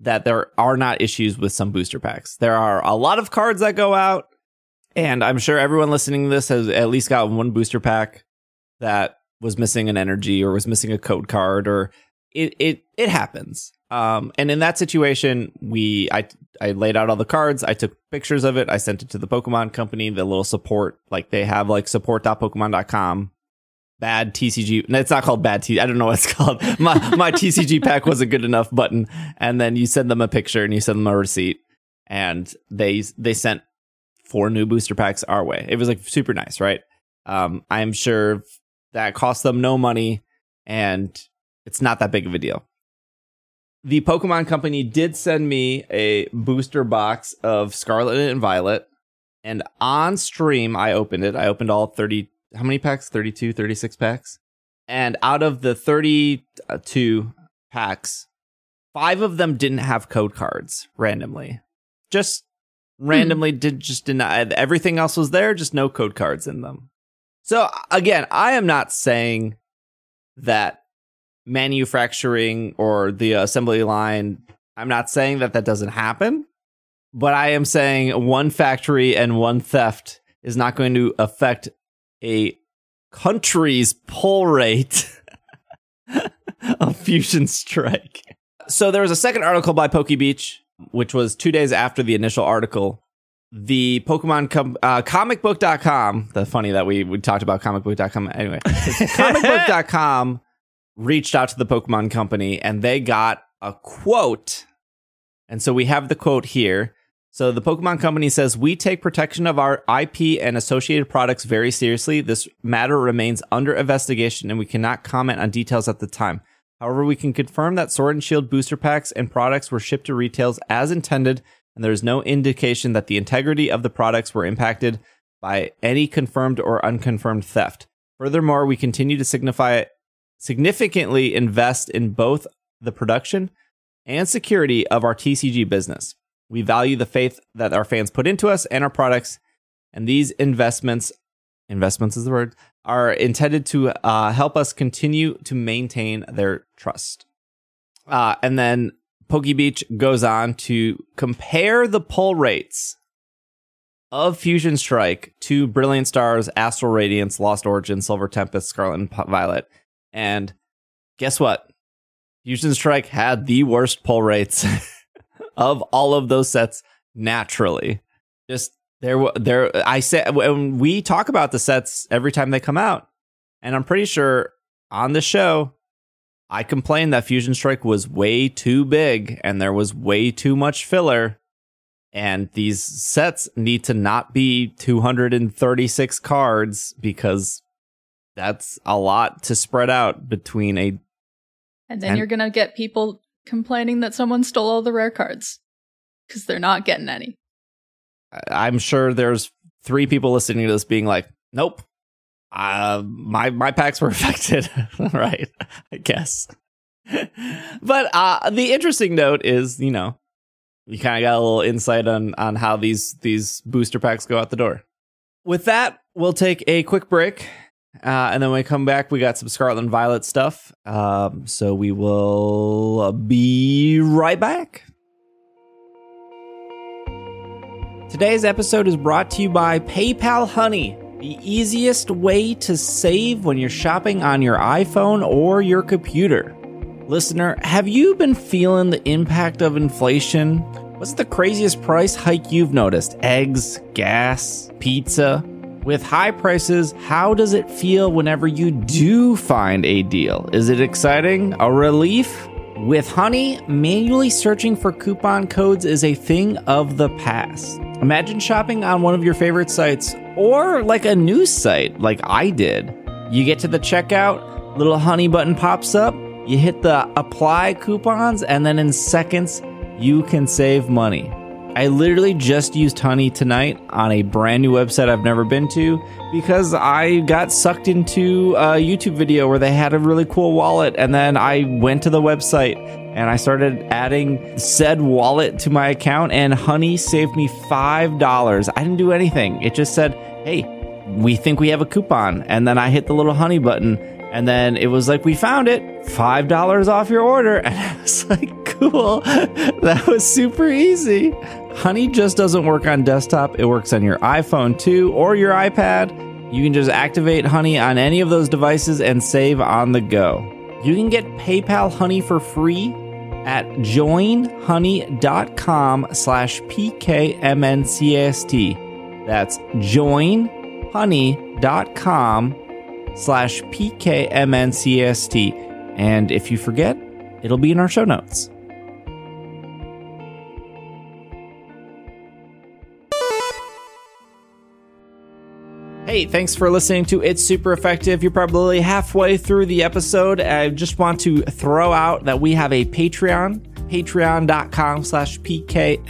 that there are not issues with some booster packs. There are a lot of cards that go out, and I'm sure everyone listening to this has at least got one booster pack that was missing an energy or was missing a code card or it it it happens. Um, and in that situation, we I I laid out all the cards. I took pictures of it. I sent it to the Pokemon company, the little support like they have like support.pokemon.com. Bad TCG. It's not called bad T. I don't know what it's called. My my TCG pack wasn't good enough button. And then you send them a picture and you send them a receipt, and they they sent four new booster packs our way. It was like super nice, right? Um, I'm sure that cost them no money, and it's not that big of a deal. The Pokemon Company did send me a booster box of Scarlet and Violet, and on stream, I opened it. I opened all 30, how many packs? 32, 36 packs. And out of the 32 packs, five of them didn't have code cards randomly. Just hmm. randomly did just not everything else was there, just no code cards in them. So again, I am not saying that manufacturing or the assembly line, I'm not saying that that doesn't happen, but I am saying one factory and one theft is not going to affect a country's pull rate of Fusion Strike. So there was a second article by PokeBeach, which was two days after the initial article. The Pokemon com- uh, comicbook.com, the funny that we, we talked about comicbook.com anyway. comicbook.com reached out to the Pokemon company and they got a quote. And so we have the quote here. So the Pokemon company says, We take protection of our IP and associated products very seriously. This matter remains under investigation and we cannot comment on details at the time. However, we can confirm that Sword and Shield booster packs and products were shipped to retails as intended, and there is no indication that the integrity of the products were impacted by any confirmed or unconfirmed theft. Furthermore, we continue to signify significantly invest in both the production and security of our TCG business. We value the faith that our fans put into us and our products, And these investments, investments is the word, are intended to uh, help us continue to maintain their trust. Uh, and then PokeBeach goes on to compare the pull rates of Fusion Strike to Brilliant Stars, Astral Radiance, Lost Origin, Silver Tempest, Scarlet and Violet. And guess what? Fusion Strike had the worst pull rates of all of those sets naturally. Just there, there. I said when we talk about the sets every time they come out, and I'm pretty sure on the show, I complained that Fusion Strike was way too big and there was way too much filler. And these sets need to not be 236 cards because that's a lot to spread out between a. And then and, you're going to get people complaining that someone stole all the rare cards because they're not getting any. I'm sure there's three people listening to this being like, nope, uh, my my packs were affected, right? I guess. but uh, the interesting note is, you know, you kind of got a little insight on on how these these booster packs go out the door. With that, we'll take a quick break, uh, and then when we come back, we got some Scarlet and Violet stuff. Um, so we will be right back. Today's episode is brought to you by PayPal Honey, the easiest way to save when you're shopping on your iPhone or your computer. Listener, have you been feeling the impact of inflation? What's the craziest price hike you've noticed? Eggs, gas, pizza? With high prices, how does it feel whenever you do find a deal? Is it exciting? A relief? With Honey, manually searching for coupon codes is a thing of the past. Imagine shopping on one of your favorite sites or like a news site like I did. You get to the checkout, little honey button pops up, you hit the apply coupons, and then in seconds, you can save money. I literally just used Honey tonight on a brand new website I've never been to because I got sucked into a YouTube video where they had a really cool wallet. And then I went to the website and I started adding said wallet to my account, and Honey saved me $5. I didn't do anything. It just said, hey, we think we have a coupon. And then I hit the little Honey button. And then it was like, we found it, $5 off your order. And I was like, cool. That was super easy. Honey just doesn't work on desktop, it works on your iPhone too or your iPad. You can just activate Honey on any of those devices and save on the go. You can get PayPal Honey for free at joinhoney.com slash pkmncast. That's joinhoney.com slash pkmncast. And if you forget, it'll be in our show notes. Hey, thanks for listening to It's Super Effective. You're probably halfway through the episode. I just want to throw out that we have a Patreon, patreon.com slash pkmncast.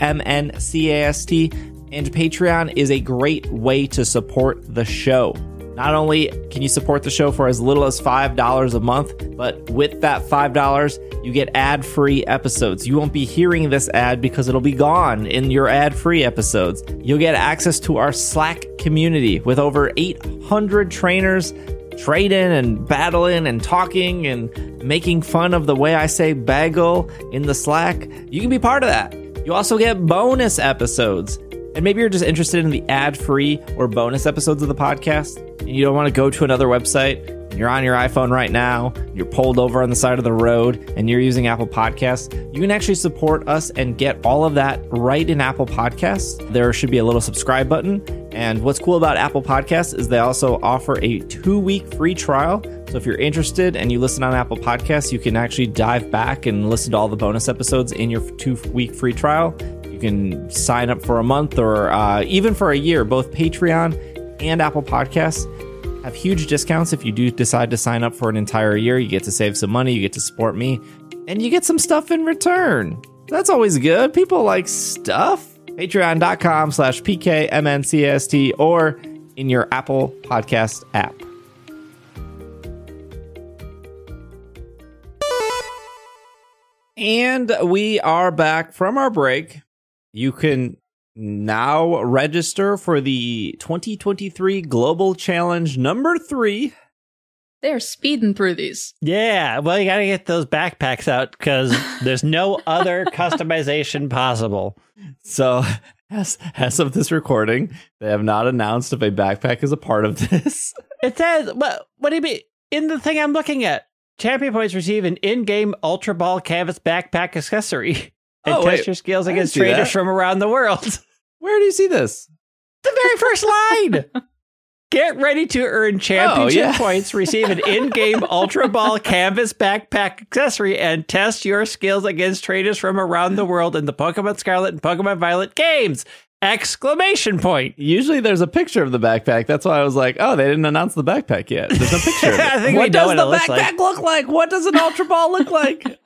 And Patreon is a great way to support the show. Not only can you support the show for as little as $5 a month, but with that $5, you get ad free episodes. You won't be hearing this ad because it'll be gone in your ad free episodes. You'll get access to our Slack community with over 800 trainers trading and battling and talking and making fun of the way I say bagel in the Slack. You can be part of that. You also get bonus episodes. And maybe you're just interested in the ad free or bonus episodes of the podcast and you don't want to go to another website, you're on your iPhone right now, you're pulled over on the side of the road, and you're using Apple Podcasts, you can actually support us and get all of that right in Apple Podcasts. There should be a little subscribe button. And what's cool about Apple Podcasts is they also offer a two week free trial. So if you're interested and you listen on Apple Podcasts, you can actually dive back and listen to all the bonus episodes in your two week free trial. You can sign up for a month or uh, even for a year, both Patreon and Apple Podcasts have huge discounts if you do decide to sign up for an entire year. You get to save some money, you get to support me, and you get some stuff in return. That's always good. People like stuff. Patreon.com slash PKMNCST or in your Apple Podcast app. And we are back from our break. You can now register for the 2023 Global Challenge number three. They're speeding through these. Yeah, well, you got to get those backpacks out because there's no other customization possible. So, as, as of this recording, they have not announced if a backpack is a part of this. It says, what, what do you mean? In the thing I'm looking at, champion points receive an in game Ultra Ball canvas backpack accessory Oh, and Oh, test wait. your skills against traders from around the world. Where do you see this? the very first line. Get ready to earn oh, championship Oh, yeah. points, receive an in-game Ultra Ball canvas backpack accessory, and test your skills against traders from around the world in the Pokemon Scarlet and Pokemon Violet games! Exclamation point! Usually there's a picture of the backpack. That's why I was like, oh, they didn't announce the backpack yet. There's no picture of it. I think what does what the backpack like. look like? What does an Ultra Ball look like?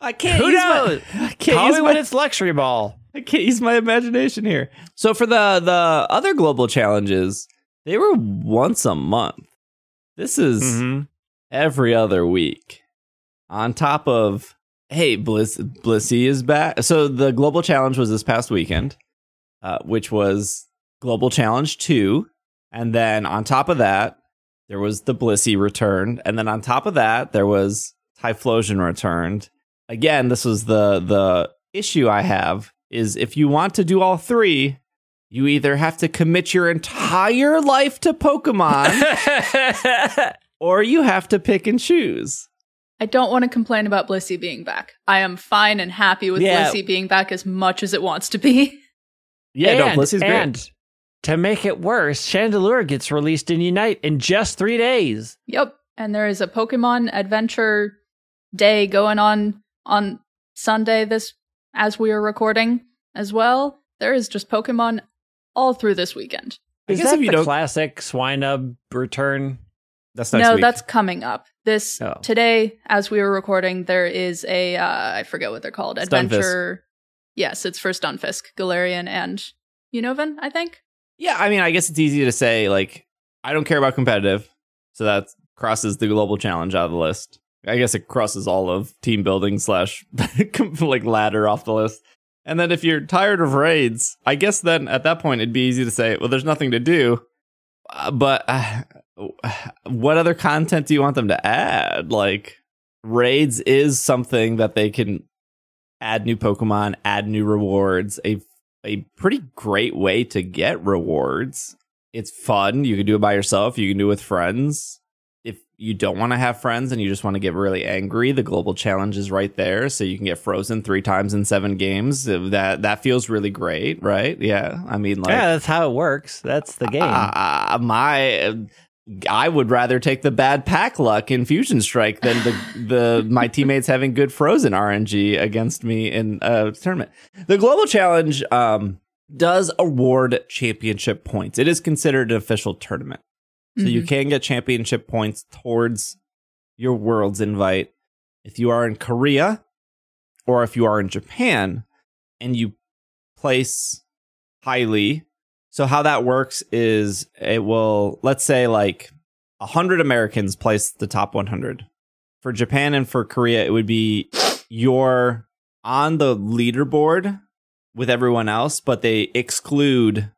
I can't Who use knows? my I can't Call use my, when it's luxury ball. I can't use my imagination here. So for the the other global challenges, they were once a month. This is Mhm. every other week. On top of hey, Bliss Blissey is back. So the global challenge was this past weekend, uh, which was Global Challenge Two, and then on top of that, there was the Blissey returned, and then on top of that, there was Typhlosion returned. Again, this was the the issue I have is if you want to do all three, you either have to commit your entire life to Pokemon or you have to pick and choose. I don't want to complain about Blissey being back. I am fine and happy with Yeah. Blissey being back as much as it wants to be. Yeah, and, no, Blissey's great. and to make it worse, Chandelure gets released in Unite in just three days. Yep. And there is a Pokemon Adventure Day going on on Sunday this as we are recording as well. There is just Pokemon all through this weekend. I Is guess that if you the don't- classic Swinub return? That's next no, week. that's coming up. This Oh. today, as we were recording, there is a uh, I forget what they're called. Stunfisk. Adventure. Yes, it's for Stunfisk, Galarian, and Unova, I think. yeah. I mean, I guess it's easy to say like I don't care about competitive, so that crosses the global challenge out of the list. I guess it crosses all of team building slash like ladder off the list. And then if you're tired of raids, I guess then at that point it'd be easy to say, well, there's nothing to do. Uh, but uh, what other content do you want them to add? Like raids is something that they can add new Pokemon, add new rewards. A a pretty great way to get rewards. It's fun. You can do it by yourself. You can do it with friends. You don't want to have friends and you just want to get really angry, the global challenge is right there. So you can get frozen three times in seven games. That that feels really great, right? Yeah. I mean, like yeah, that's how it works. That's the game. uh, my I would rather take the bad pack luck in Fusion Strike than the the my teammates having good Frozen RNG against me in a tournament. The Global Challenge um, does award championship points. It is considered an official tournament, so you Mhm. can get championship points towards your Worlds invite if you are in Korea or if you are in Japan and you place highly so how that works is it will let's say like 100 Americans place the top 100. For Japan and for Korea it would be you're on the leaderboard with everyone else but they exclude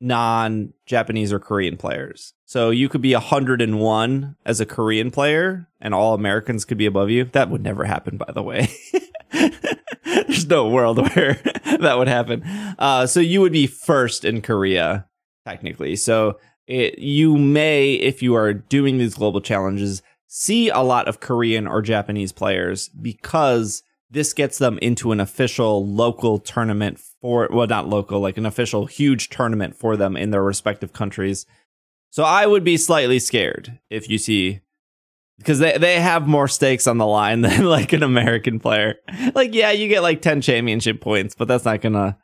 non-Japanese or Korean players. So you could be 101 as a Korean player and all Americans could be above you. That would never happen by the way. There's no world where that would happen. Uh, so you would be first in Korea, technically. So it, you may, if you are doing these global challenges, see a lot of Korean or Japanese players because this gets them into an official local tournament for, well, not local, like an official huge tournament for them in their respective countries. So I would be slightly scared if you see because they, they have more stakes on the line than like an American player. Like, yeah, you get like 10 championship points, but that's not gonna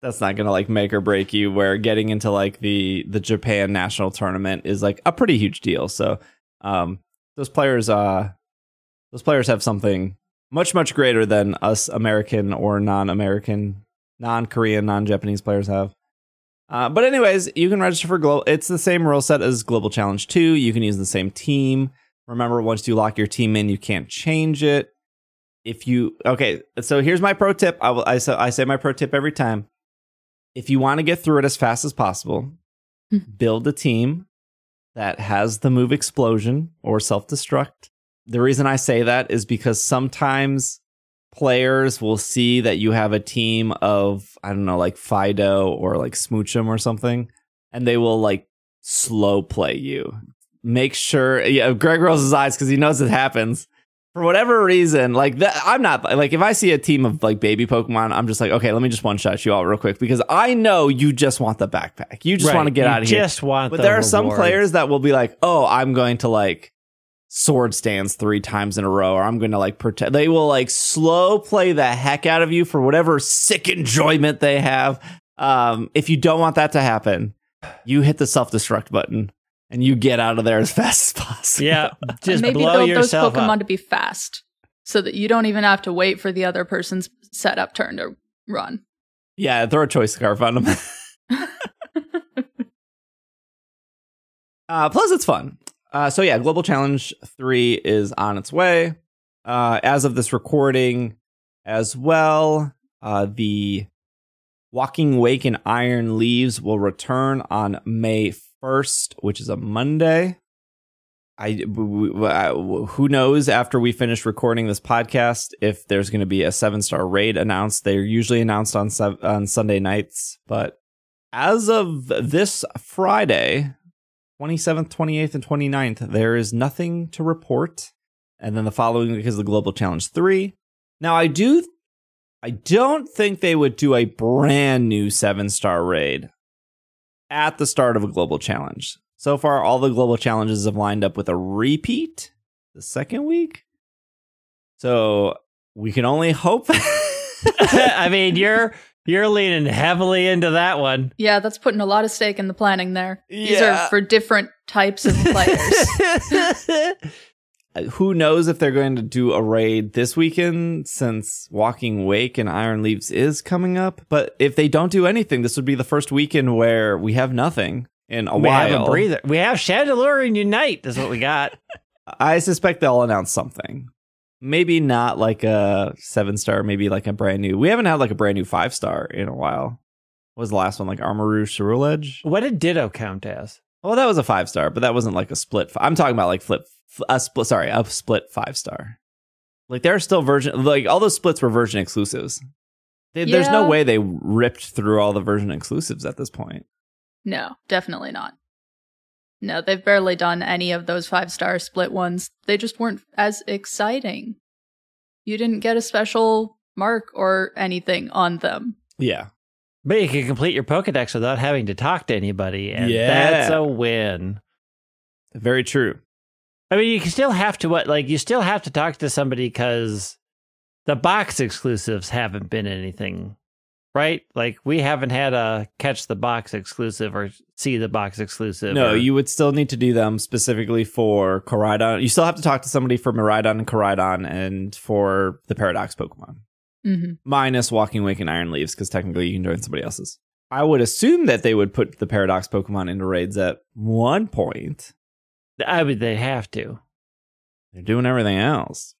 that's not gonna like make or break you where getting into like the the Japan national tournament is like a pretty huge deal. So um those players uh those players have something much, much greater than us American or non American, non Korean, non Japanese players have. Uh, but anyways, you can register for global. It's the same rule set as Global Challenge Two. You can use the same team. Remember, once you lock your team in, you can't change it. If you okay, so here's my pro tip. I will. I say, I say my pro tip every time. if you want to get through it as fast as possible, Hmm. build a team that has the move explosion or self destruct. The reason I say that is because sometimes players will see that you have a team of, I don't know, like Fidough or like Smoochum or something, and they will like slow play you. Make sure, yeah, Greg rolls his eyes because he knows it happens. For whatever reason, like that, I'm not like if I see a team of like baby Pokemon, I'm just like, okay, let me just one shot you all real quick because I know you just want the backpack. You just Right, want to get you out of here. Just want. But the there are some players that will be like, "Oh, I'm going to like Swords Dance three times in a row, or I'm going to like protect." They will like slow play the heck out of you for whatever sick enjoyment they have. Um, if you don't want that to happen, you hit the self destruct button and you get out of there as fast as possible. Yeah, just Maybe blow build those yourself Pokemon up. to be fast so that you don't even have to wait for the other person's setup turn to run. yeah. Throw a choice scarf on them. Uh, plus, it's fun. Uh, so yeah, Global Challenge three is on its way. Uh, as of this recording, as well, uh, the Walking Wake and Iron Leaves will return on May first, which is a Monday. I who knows after we finish recording this podcast if there's going to be a seven star raid announced. They're usually announced on sev- on Sunday nights, but as of this Friday, 27th, 28th, and 29th, there is nothing to report. And then the following week is the Global Challenge 3. Now, I do, I don't think they would do a brand new seven star raid at the start of a Global Challenge. So far, all the Global Challenges have lined up with a repeat the second week. So we can only hope. I mean, you're you're leaning heavily into that one. Yeah, that's putting a lot of stake in the planning there. These Yeah. are for different types of players. Uh, who knows if they're going to do a raid this weekend since Walking Wake and Iron Leaves is coming up. But if they don't do anything, this would be the first weekend where we have nothing in a we while. have a breather. We have Chandelure and Unite. Is what we got. I suspect they'll announce something. Maybe not like a seven star, maybe like a brand new. We haven't had like a brand new five star in a while. What was the last one? Like Armarouge Ceruledge? what did Ditto count as? Well, that was a five star, but that wasn't like a split. i I'm talking about like flip, a split. Sorry, a split five star. Like there are still version, like all those splits were version exclusives. They, There's no way they ripped through all the version exclusives at this point. no, definitely not. No, they've barely done any of those five star split ones. They just weren't as exciting. You didn't get a special mark or anything on them. Yeah, But you can complete your Pokedex without having to talk to anybody, and Yeah. that's a win. very true. I mean, you can still have to what? Like, you still have to talk to somebody because the box exclusives haven't been anything, right? Like, we haven't had a catch the box exclusive or see the box exclusive. No, or- you would still need to do them specifically for Koraidon. You still have to talk to somebody for Miraidon and Koraidon and for the Paradox Pokemon. hmm minus Walking Wake and Iron Leaves, because technically you can join somebody else's. I would assume that they would put the Paradox Pokemon into raids at one point. I would. They have to. They're doing everything else.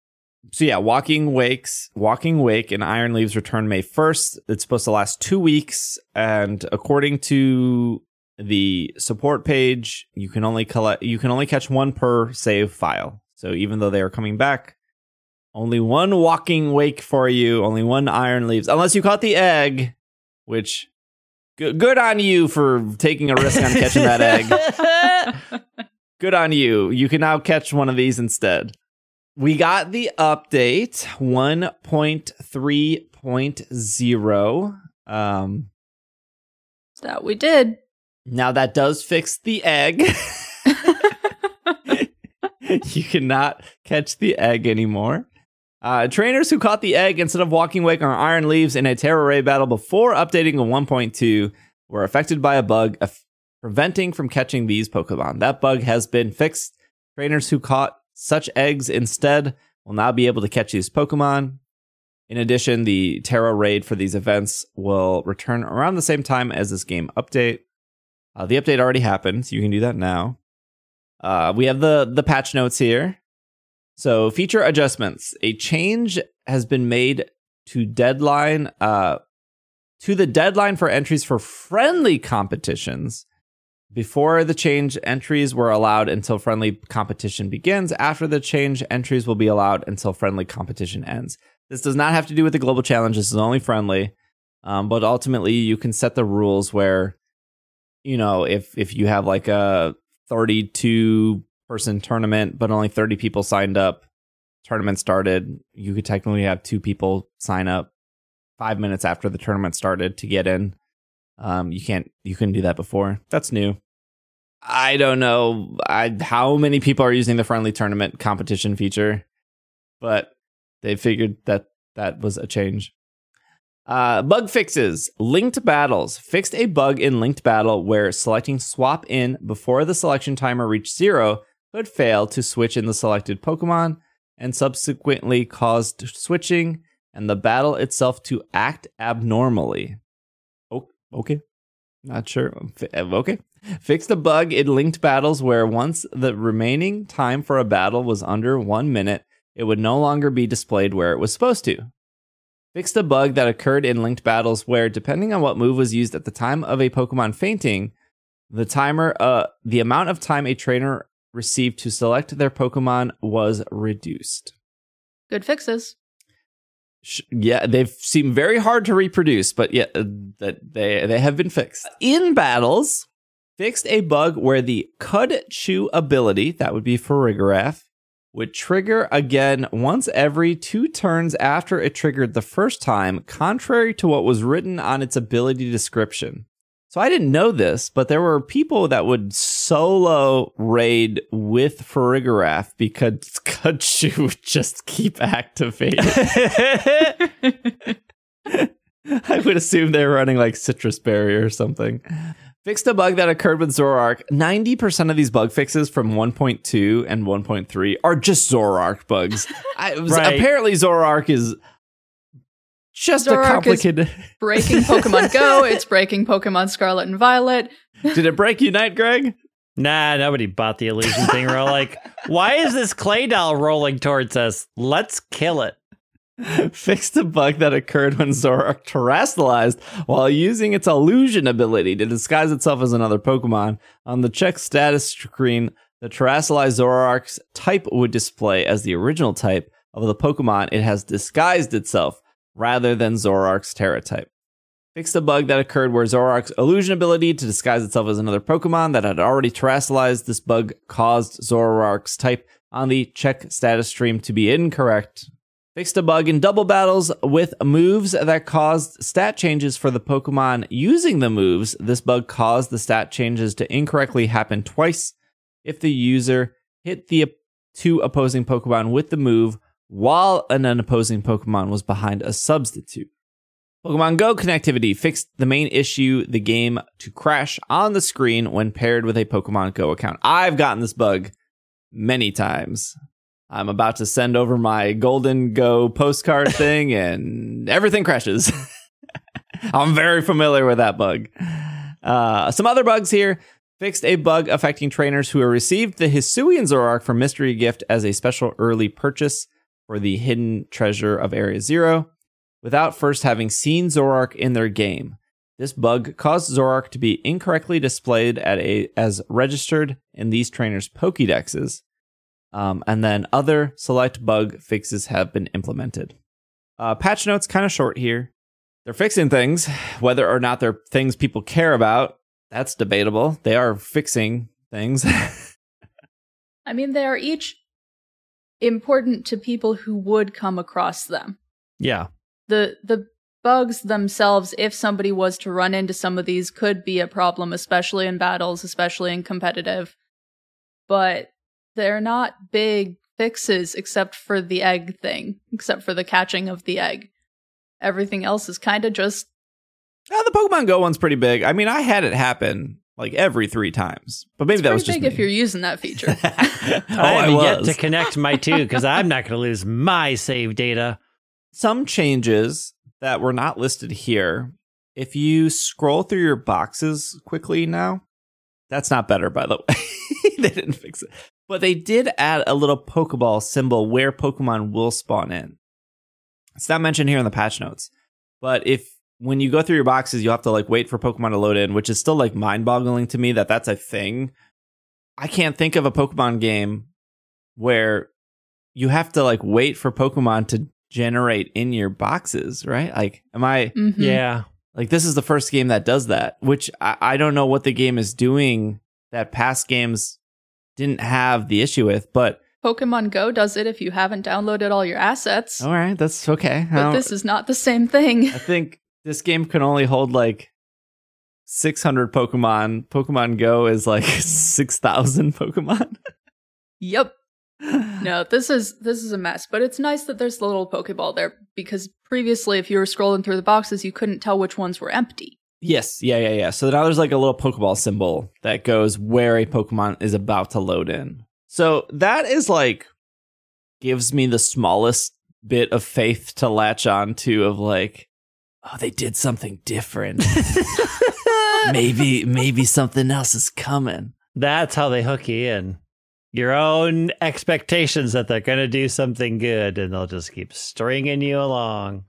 So yeah, Walking Wakes, Walking Wake, and Iron Leaves return May first. It's supposed to last two weeks, and according to the support page, you can only collect, you can only catch one per save file. So even though they are coming back, only one Walking Wake for you, only one Iron Leaves, unless you caught the egg, which good, good on you for taking a risk on catching that egg good on you. You can now catch one of these instead. We got the update 1.3.0. Um, That we did. now that does fix the egg. you cannot catch the egg anymore. Uh, trainers who caught the egg instead of walking wake on iron leaves in a Tera raid battle before updating a 1.2 were affected by a bug af- preventing from catching these Pokemon. That bug has been fixed. Trainers who caught such eggs instead will now be able to catch these Pokemon. In addition, the Tera raid for these events will return around the same time as this game update. Uh, the update already happened, so you can do that now. Uh, we have the the patch notes here. So feature adjustments. A change has been made to deadline uh, to the deadline for entries for friendly competitions. Before the change, entries were allowed until friendly competition begins. After the change, entries will be allowed until friendly competition ends. This does not have to do with the global challenge. This is only friendly. Um, but ultimately, you can set the rules where, you know, if if you have like a 32 person tournament, but only 30 people signed up, tournament started, you could technically have two people sign up five minutes after the tournament started to get in. Um, you can't, you couldn't do that before. That's new. I don't know I, how many people are using the friendly tournament competition feature, but they figured that that was a change. Uh, bug fixes. Linked battles. Fixed a bug in linked battle where selecting swap in before the selection timer reached zero could fail to switch in the selected Pokemon and subsequently caused switching and the battle itself to act abnormally. Oh, okay. Not sure. Okay. Fixed a bug in linked battles where once the remaining time for a battle was under one minute, it would no longer be displayed where it was supposed to. Fixed a bug that occurred in linked battles where, depending on what move was used at the time of a Pokemon fainting, the timer, uh, the amount of time a trainer received to select their Pokemon was reduced. Good fixes. Yeah, they've seemed very hard to reproduce, but yeah, uh, that they they have been fixed. In battles, fixed a bug where the Cud Chew ability, that would be Farigiraf, would trigger again once every two turns after it triggered the first time, contrary to what was written on its ability description. So I didn't know this, but there were people that would solo raid with Farigiraf because Cud Chew would just keep activating. I would assume they were running like Sitrus Berry or something. Fixed a bug that occurred with Zoroark. 90% of these bug fixes from 1.2 and 1.3 are just Zoroark bugs. I, right. Apparently, Zoroark is just Zoroark a complicated breaking Pokemon Go. It's breaking Pokemon Scarlet and Violet. Did it break Unite, Greg? Nah, nobody bought the illusion thing. We're all like, why is this clay doll rolling towards us? Let's kill it. Fixed a bug that occurred when Zoroark terastallized while using its illusion ability to disguise itself as another Pokemon. On the check status screen, the terastallized Zoroark's type would display as the original type of the Pokemon it has disguised itself, rather than Zoroark's Tera type. Fixed a bug that occurred where Zoroark's illusion ability to disguise itself as another Pokemon that had already terastallized. This bug caused Zoroark's type on the check status stream to be incorrect Fixed a bug in double battles with moves that caused stat changes for the Pokemon using the moves. This bug caused the stat changes to incorrectly happen twice if the user hit the two opposing Pokemon with the move while an opposing Pokemon was behind a substitute. Pokemon Go connectivity fixed the main issue the game to crash on the screen when paired with a Pokemon Go account. I've gotten this bug many times. I'm about to send over my Golden Go postcard thing and everything crashes. I'm very familiar with that bug. Uh, some other bugs here. Fixed a bug affecting trainers who received the Hisuian Zoroark from Mystery Gift as a special early purchase for the hidden treasure of Area Zero without first having seen Zoroark in their game. This bug caused Zoroark to be incorrectly displayed at a, as registered in these trainers' Pokédexes um, and then other select bug fixes have been implemented. Uh, patch notes kind of short here. They're fixing things, whether or not they're things people care about. That's debatable. They are fixing things. I mean, they are each important to people who would come across them. Yeah. The the bugs themselves, if somebody was to run into some of these, could be a problem, especially in battles, especially in competitive. But they're not big fixes except for the egg thing, except for the catching of the egg. Everything else is kind of just. Oh, the Pokemon Go one's pretty big. I mean, I had it happen like every three times, but maybe it's that was just big me. if you're using that feature. Oh, oh, I have yet to connect my two because I'm not going to lose my save data. Some changes that were not listed here. If you scroll through your boxes quickly now, that's not better, by the way. they didn't fix it. But they did add a little Pokeball symbol where Pokemon will spawn in. It's not mentioned here in the patch notes. But if when you go through your boxes, you have to like wait for Pokemon to load in, which is still like mind boggling to me that that's a thing. I can't think of a Pokemon game where you have to like wait for Pokemon to generate in your boxes, right? Like, am I Mhm. Yeah. like this is the first game that does that, which I, I don't know what the game is doing that past games didn't have the issue with, but Pokemon Go does it if you haven't downloaded all your assets. all right, that's okay. But this is not the same thing. I think this game can only hold like 600 Pokemon. Pokemon Go is like 6,000 Pokemon. yep. No, this is this is a mess, but it's nice that there's the little Pokeball there because previously if you were scrolling through the boxes, you couldn't tell which ones were empty. Yes, yeah, yeah, yeah. So now there's like a little Pokeball symbol that goes where a Pokemon is about to load in. So that is like gives me the smallest bit of faith to latch on to of like, oh, they did something different. maybe, maybe something else is coming. That's how they hook you in. Your own expectations that they're going to do something good and they'll just keep stringing you along.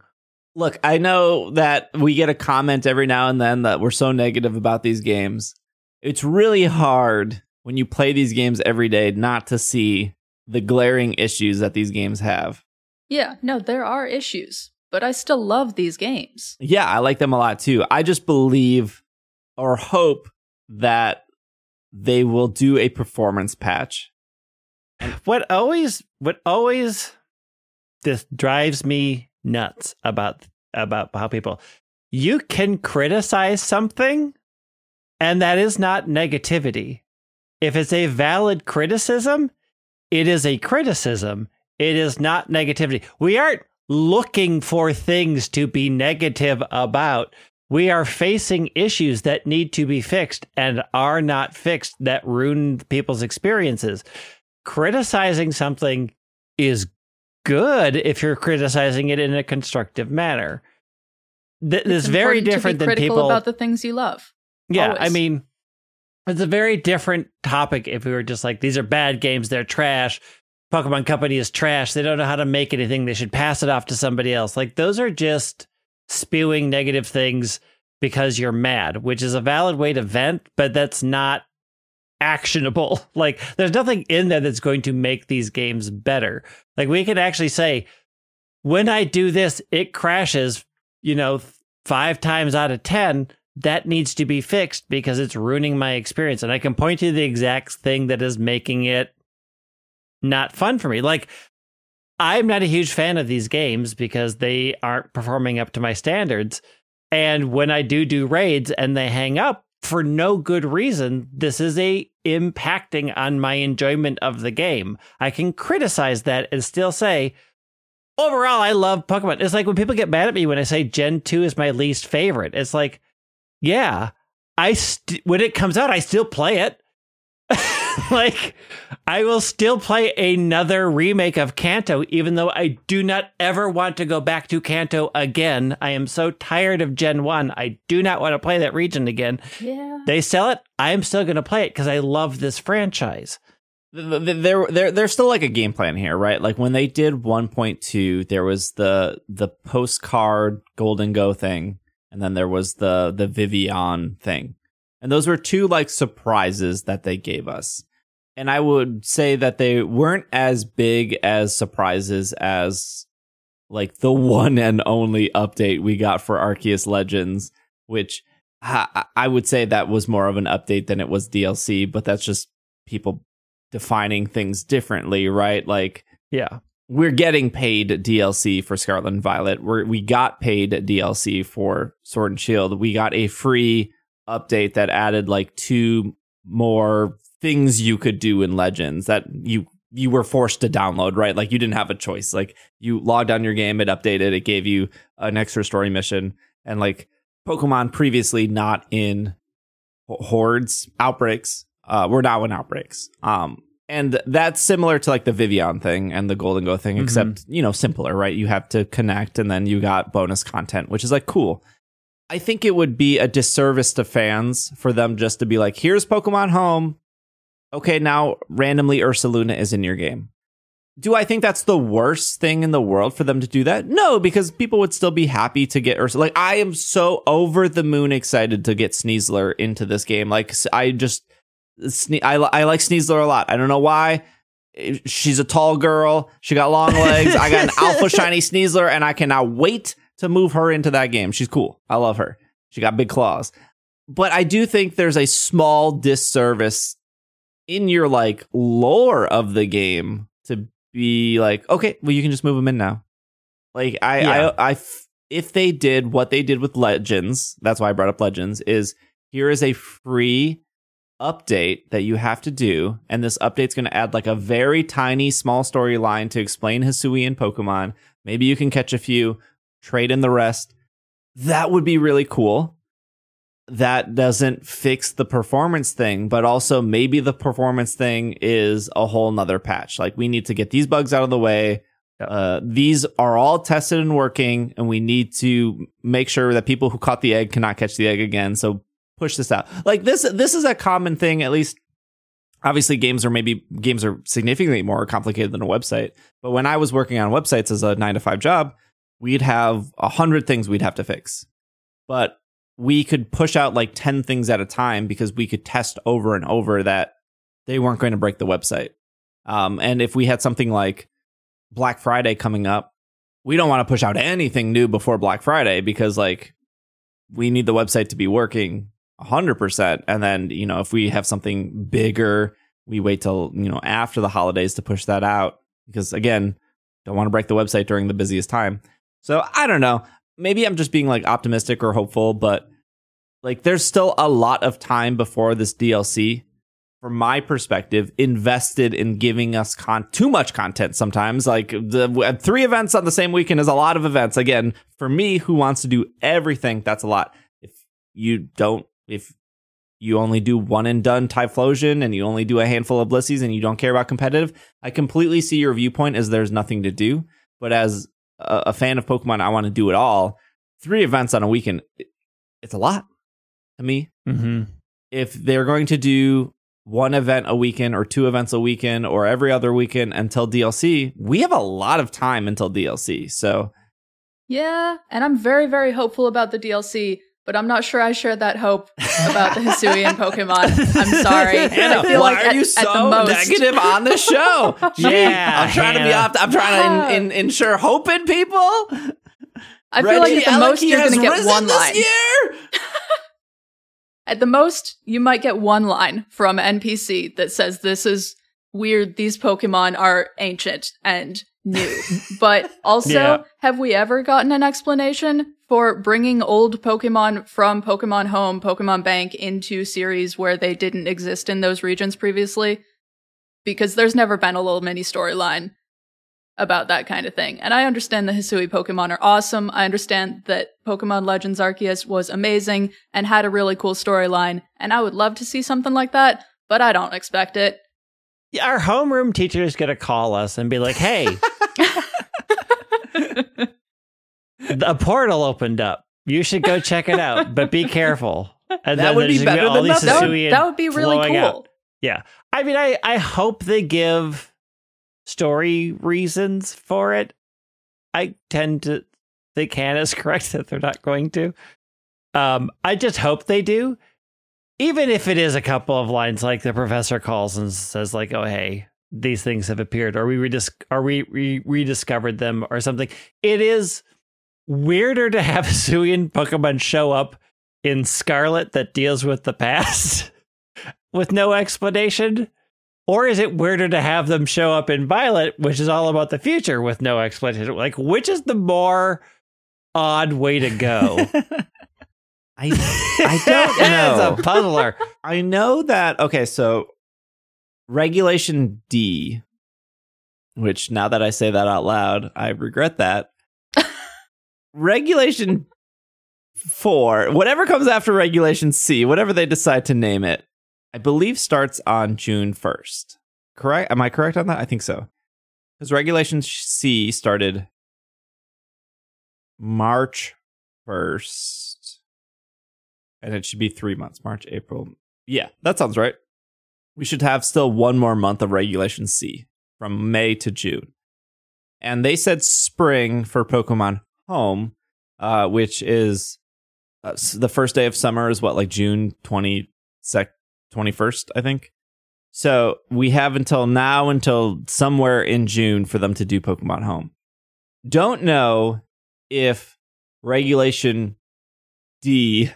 Look, I know that we get a comment every now and then that we're so negative about these games. It's really hard when you play these games every day not to see the glaring issues that these games have. Yeah, no, there are issues, but I still love these games. Yeah, I like them a lot too. I just believe or hope that they will do a performance patch. What always what always this drives me nuts about about how people you can criticize something and that is not negativity. If it's a valid criticism, it is a criticism. It is not negativity. We aren't looking for things to be negative about. We are facing issues that need to be fixed and are not fixed that ruin people's experiences. Criticizing something is good if you're criticizing it in a constructive manner. Th- It's It's very important to be different than critical people about the things you love. yeah, I mean, it's a very different topic if we were just like, these are bad games, they're trash. Pokemon Company is trash. They don't know how to make anything. They should pass it off to somebody else. Like, those are just spewing negative things because you're mad, which is a valid way to vent, but that's not actionable. Like, there's nothing in there that's going to make these games better. Like, we can actually say, when I do this, it crashes, you know, five times out of 10 that needs to be fixed because it's ruining my experience. And I can point to the exact thing that is making it not fun for me. Like, I'm not a huge fan of these games because they aren't performing up to my standards. And when I do do raids and they hang up for no good reason, this is a impacting on my enjoyment of the game. I can criticize that and still say, overall, I love Pokemon. It's like when people get mad at me when I say Gen 2 is my least favorite. It's like, yeah, I st- when it comes out, I still play it. like, I will still play another remake of Kanto, even though I do not ever want to go back to Kanto again. I am so tired of Gen 1. I do not want to play that region again. Yeah. They sell it. I am still going to play it because I love this franchise. Th- th- there there there's still like a game plan here right like when they did 1.2 there was the the postcard golden go thing and then there was the the Vivillon thing and those were two like surprises that they gave us and i would say that they weren't as big as surprises as like the one and only update we got for arceus legends which I I would say that was more of an update than it was DLC, but that's just people defining things differently, right? Like Yeah. we're getting paid DLC for Scarlet and Violet. We're, we got paid DLC for Sword and Shield. We got a free update that added like two more things you could do in Legends that you you were forced to download, right? Like you didn't have a choice. Like you logged on your game, it updated, it gave you an extra story mission, and like Pokemon previously not in hordes outbreaks uh we're now in outbreaks um and that's similar to like the Vivillon thing and the Golden Go thing, Mhm. except you know simpler, right? You have to connect, and then you got bonus content, which is like cool. I think it would be a disservice to fans for them just to be like, "Here's Pokemon Home, okay, now randomly Ursaluna is in your game." do I think that's the worst thing in the world for them to do that? No, because people would still be happy to get Ursula. Like I am so over the moon excited to get Sneasler into this game. Like I just, Sne- I, I like Sneasler a lot. I don't know why. She's a tall girl. She got long legs. I got an alpha shiny Sneasler, and I cannot wait to move her into that game. She's cool. I love her. She got big claws. But I do think there's a small disservice in your like lore of the game to be like, okay, well, you can just move them in now. Like I, Yeah. I, I f- if they did what they did with Legends, that's why I brought up Legends. Is here is a free update that you have to do, and this update's going to add like a very tiny, small storyline to explain Hisui and Pokemon. Maybe you can catch a few, trade in the rest. That would be really cool that doesn't fix the performance thing, but also maybe the performance thing is a whole nother patch. Like we need to get these bugs out of the way. Uh, these are all tested and working, and we need to make sure that people who caught the egg cannot catch the egg again. So push this out. Like this, this is a common thing. At least, obviously, games are maybe games are significantly more complicated than a website. But when I was working on websites as a nine to five job, we'd have a hundred things we'd have to fix. But we could push out like 10 things at a time because we could test over and over that they weren't going to break the website. Um, and if we had something like Black Friday coming up, we don't want to push out anything new before Black Friday because like we need the website to be working 100%. And then, you know, if we have something bigger, we wait till, you know, after the holidays to push that out because again, don't want to break the website during the busiest time. So I don't know maybe I'm just being like optimistic or hopeful, but like there's still a lot of time before this DLC, from my perspective, invested in giving us con- too much content sometimes. Like the three events on the same weekend is a lot of events. Again, for me who wants to do everything, that's a lot. If you don't, if you only do one and done Typhlosion and you only do a handful of Blissies and you don't care about competitive, I completely see your viewpoint as there's nothing to do. But as a, a fan of Pokemon, I want to do it all. Three events on a weekend, it- it's a lot to me. Mm-hmm. If they're going to do one event a weekend or two events a weekend or every other weekend until DLC, we have a lot of time until DLC. So Yeah, and I'm very, very hopeful about the DLC, but I'm not sure I shared that hope about the Hisuian Pokemon. I'm sorry. Hannah, I feel why like are at, you at so negative on the show? Yeah, I'm trying to be Hannah. opt- I'm trying to in, in, ensure hope in people. I feel like at the most you're has going to get risen one this line. year. At the most, you might get one line from NPC that says this is weird. These Pokemon are ancient and new. but also, Yeah. have we ever gotten an explanation for bringing old Pokemon from Pokemon Home, Pokemon Bank into series where they didn't exist in those regions previously? Because there's never been a little mini storyline about that kind of thing. And I understand the Hisui Pokemon are awesome. I understand that Pokemon Legends Arceus was amazing and had a really cool storyline, and I would love to see something like that, but I don't expect it. Our homeroom teacher is going to call us and be like, hey, a portal opened up. You should go check it out, but be careful. And That would be there's gonna better all than nothing. That would, that would be really cool. out. Yeah. I mean, I, I hope they give story reasons for it. I tend to think Hannah's correct that they're not going to. Um, I just hope they do. Even if it is a couple of lines like the professor calls and says, like, oh, hey, these things have appeared, or we redis- or we re- rediscovered them, or something. It is weirder to have Hisuian Pokemon show up in Scarlet that deals with the past with no explanation? Or is it weirder to have them show up in Violet, which is all about the future with no explanation? Like, which is the more odd way to go? I I don't know. it's a puzzler. I know that. Okay, so regulation D, which now that I say that out loud, I regret that. Regulation four, whatever comes after regulation C, whatever they decide to name it, I believe starts on June first. Correct? Am I correct on that? I think so. Because regulation C started March first, and it should be three months: March, April. Yeah, that sounds right. We should have still one more month of regulation C. from May to June. And they said spring for Pokemon Home, uh, which is uh, the first day of summer is what, like June 20 sec- 21st, I think. So we have until now, until somewhere in June for them to do Pokemon Home. Don't know if Regulation D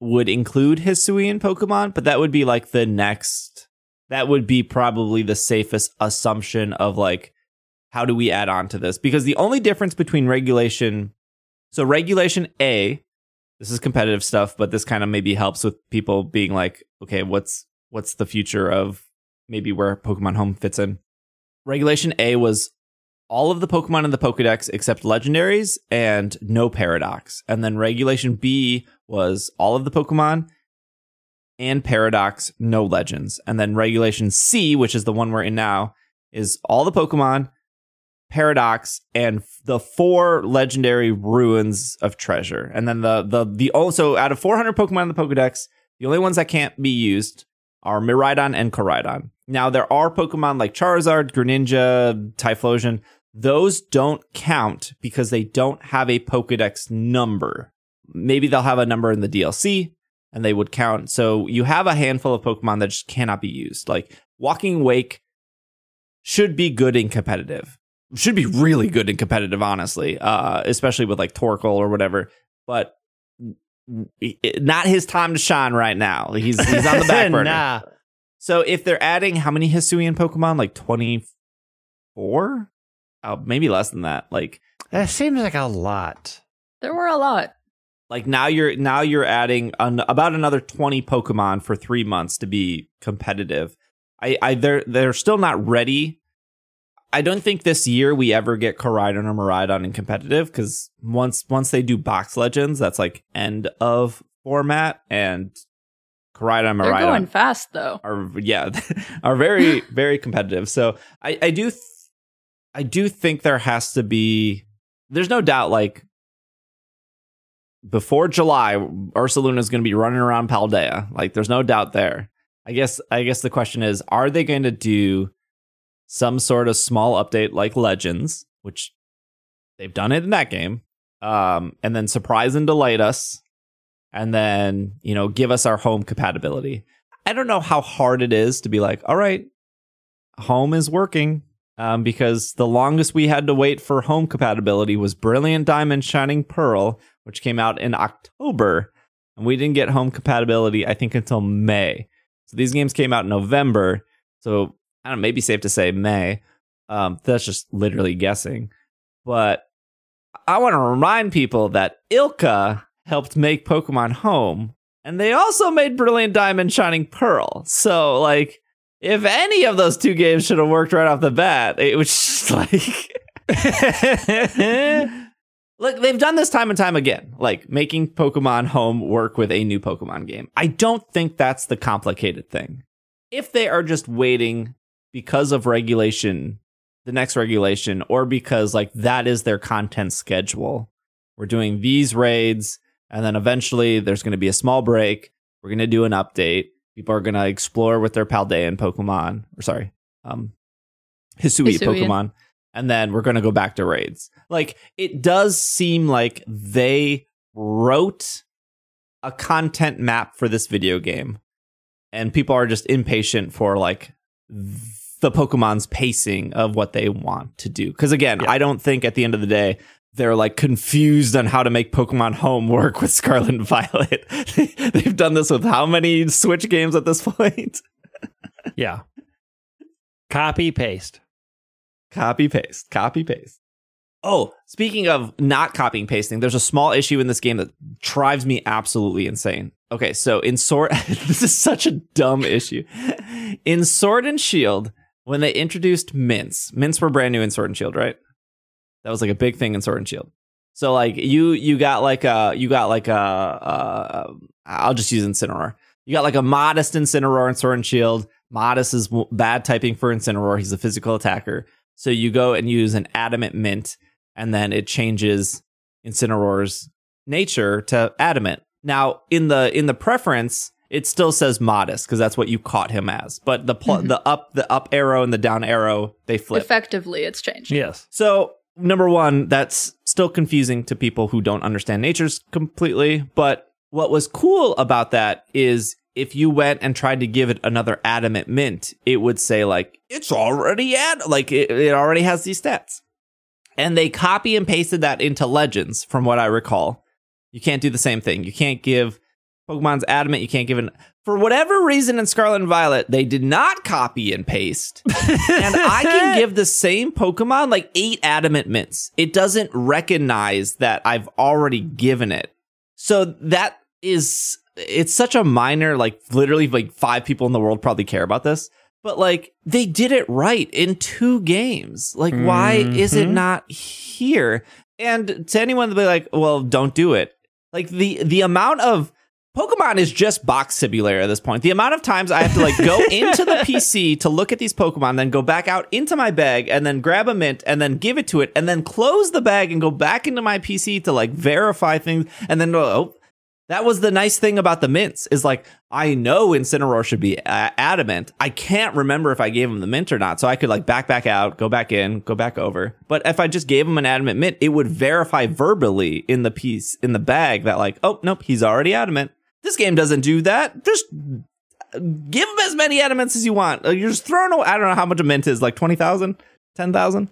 would include Hisuian Pokemon, but that would be like the next. That would be probably the safest assumption of like, how do we add on to this? Because the only difference between regulation, so regulation A, this is competitive stuff, but this kind of maybe helps with people being like, okay, what's what's the future of maybe where Pokemon Home fits in? Regulation A was all of the Pokemon in the Pokedex except legendaries and no paradox. And then regulation B was all of the Pokemon and paradox, no legends. And then regulation C, which is the one we're in now, is all the Pokemon, paradox, and the four legendary ruins of treasure. And then the the the also out of 400 Pokemon in the Pokedex, the only ones that can't be used are Miraidon and Koraidon. Now there are Pokemon like Charizard, Greninja, Typhlosion. Those don't count because they don't have a Pokedex number. Maybe they'll have a number in the DLC and they would count. So you have a handful of Pokemon that just cannot be used. Like Walking Wake should be good in competitive. Should be really good and competitive, honestly, uh, especially with like Torkoal or whatever. But not his time to shine right now. He's he's on the back burner. nah. So if they're adding how many Hisuian Pokemon? Like twenty four? Oh, maybe less than that. Like That seems like a lot. There were a lot. like now you're now you're adding an, about another 20 pokemon for three months to be competitive i i they're they're still not ready i don't think this year we ever get Koraidon or Miraidon in competitive because once once they do box legends that's like end of format and Koraidon They're going fast though. are yeah are very very competitive. So i i do th- i do think there has to be there's no doubt like before july ursaluna is going to be running around paldea. Like there's no doubt there. I guess i guess the question is are they going to do some sort of small update like legends which they've done it in that game um and then surprise and delight us and then you know give us our home compatibility I don't know how hard it is to be like, all right, home is working. Um, because the longest we had to wait for home compatibility was Brilliant Diamond Shining Pearl, which came out in October. And we didn't get home compatibility, I think, until May. So these games came out in November. So I don't know, maybe safe to say May. Um, that's just literally guessing. But I want to remind people that ILCA helped make Pokemon Home, and they also made Brilliant Diamond Shining Pearl. So, like, if any of those two games should have worked right off the bat, it was just like. Look, they've done this time and time again, like making Pokemon Home work with a new Pokemon game. I don't think that's the complicated thing. If they are just waiting because of regulation, the next regulation, or because like that is their content schedule, we're doing these raids, and then eventually there's going to be a small break. We're going to do an update. People are going to explore with their Paldean Pokemon, or sorry, um, Hisui Hisuian. Pokemon, and then we're going to go back to raids. Like it does seem like they wrote a content map for this video game, and people are just impatient for like the Pokemon's pacing of what they want to do. Because again, Yeah. I don't think at the end of the day they're like confused on how to make Pokemon Home work with Scarlet and Violet. They've done this with how many Switch games at this point? Yeah. Copy paste. Copy paste, copy paste. Oh, speaking of not copying pasting, there's a small issue in this game that drives me absolutely insane. Okay, so in Sword, this is such a dumb issue. In Sword and Shield, when they introduced mints, mints were brand new in Sword and Shield, right? That was like a big thing in Sword and Shield. So like you you got like a you got like a uh, I'll just use Incineroar. You got like a modest Incineroar in Sword and Shield. Modest is bad typing for Incineroar. He's a physical attacker. So you go and use an adamant mint, and then it changes Incineroar's nature to adamant. Now, in the in the preference, It still says modest because that's what you caught him as. But the pl- mm-hmm. the up the up arrow and the down arrow they flip. Effectively, it's changed. Yes. So, number one, that's still confusing to people who don't understand natures completely. But what was cool about that is if you went and tried to give it another adamant mint, it would say, like, it's already at, like, it, it already has these stats. And they copy and pasted that into Legends, from what I recall. You can't do the same thing. You can't give Pokemon's adamant. You can't give it. For whatever reason in Scarlet and Violet, they did not copy and paste. and I can give the same Pokemon like eight adamant mints. It doesn't recognize that I've already given it. So that is, it's such a minor, like literally like five people in the world probably care about this. But like they did it right in two games. Like, why is it Mhm. not here? And to anyone to be like, well, don't do it. Like the the amount of Pokemon is just box simulator at this point. The amount of times I have to like go into the PC to look at these Pokemon, then go back out into my bag and then grab a mint and then give it to it and then close the bag and go back into my PC to like verify things and then oh that was the nice thing about the mints is like I know Incineroar should be a- adamant. I can't remember if I gave him the mint or not, so I could like back back out, go back in, go back over. But if I just gave him an adamant mint, it would verify verbally in the piece in the bag that like, oh nope, he's already adamant. This game doesn't do that. Just give them as many adamants as you want. Uh, You're just throwing away. I don't know how much a mint is, like 20,000, 10,000.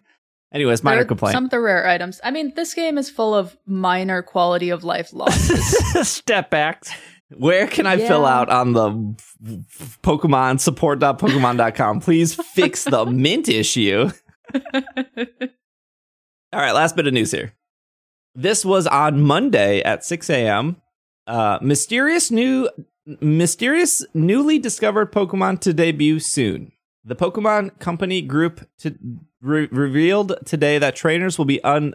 Anyways, minor complaint. Some of the rare items. I mean, this game is full of minor quality of life losses. Step back. Where can I fill out on the Pokemon support.pokemon.com? Please fix the mint issue. All right, last bit of news here. This was on Monday at 6 a.m. Uh, mysterious new, mysterious newly discovered Pokemon to debut soon. The Pokemon Company group to, re- revealed today that trainers will be un.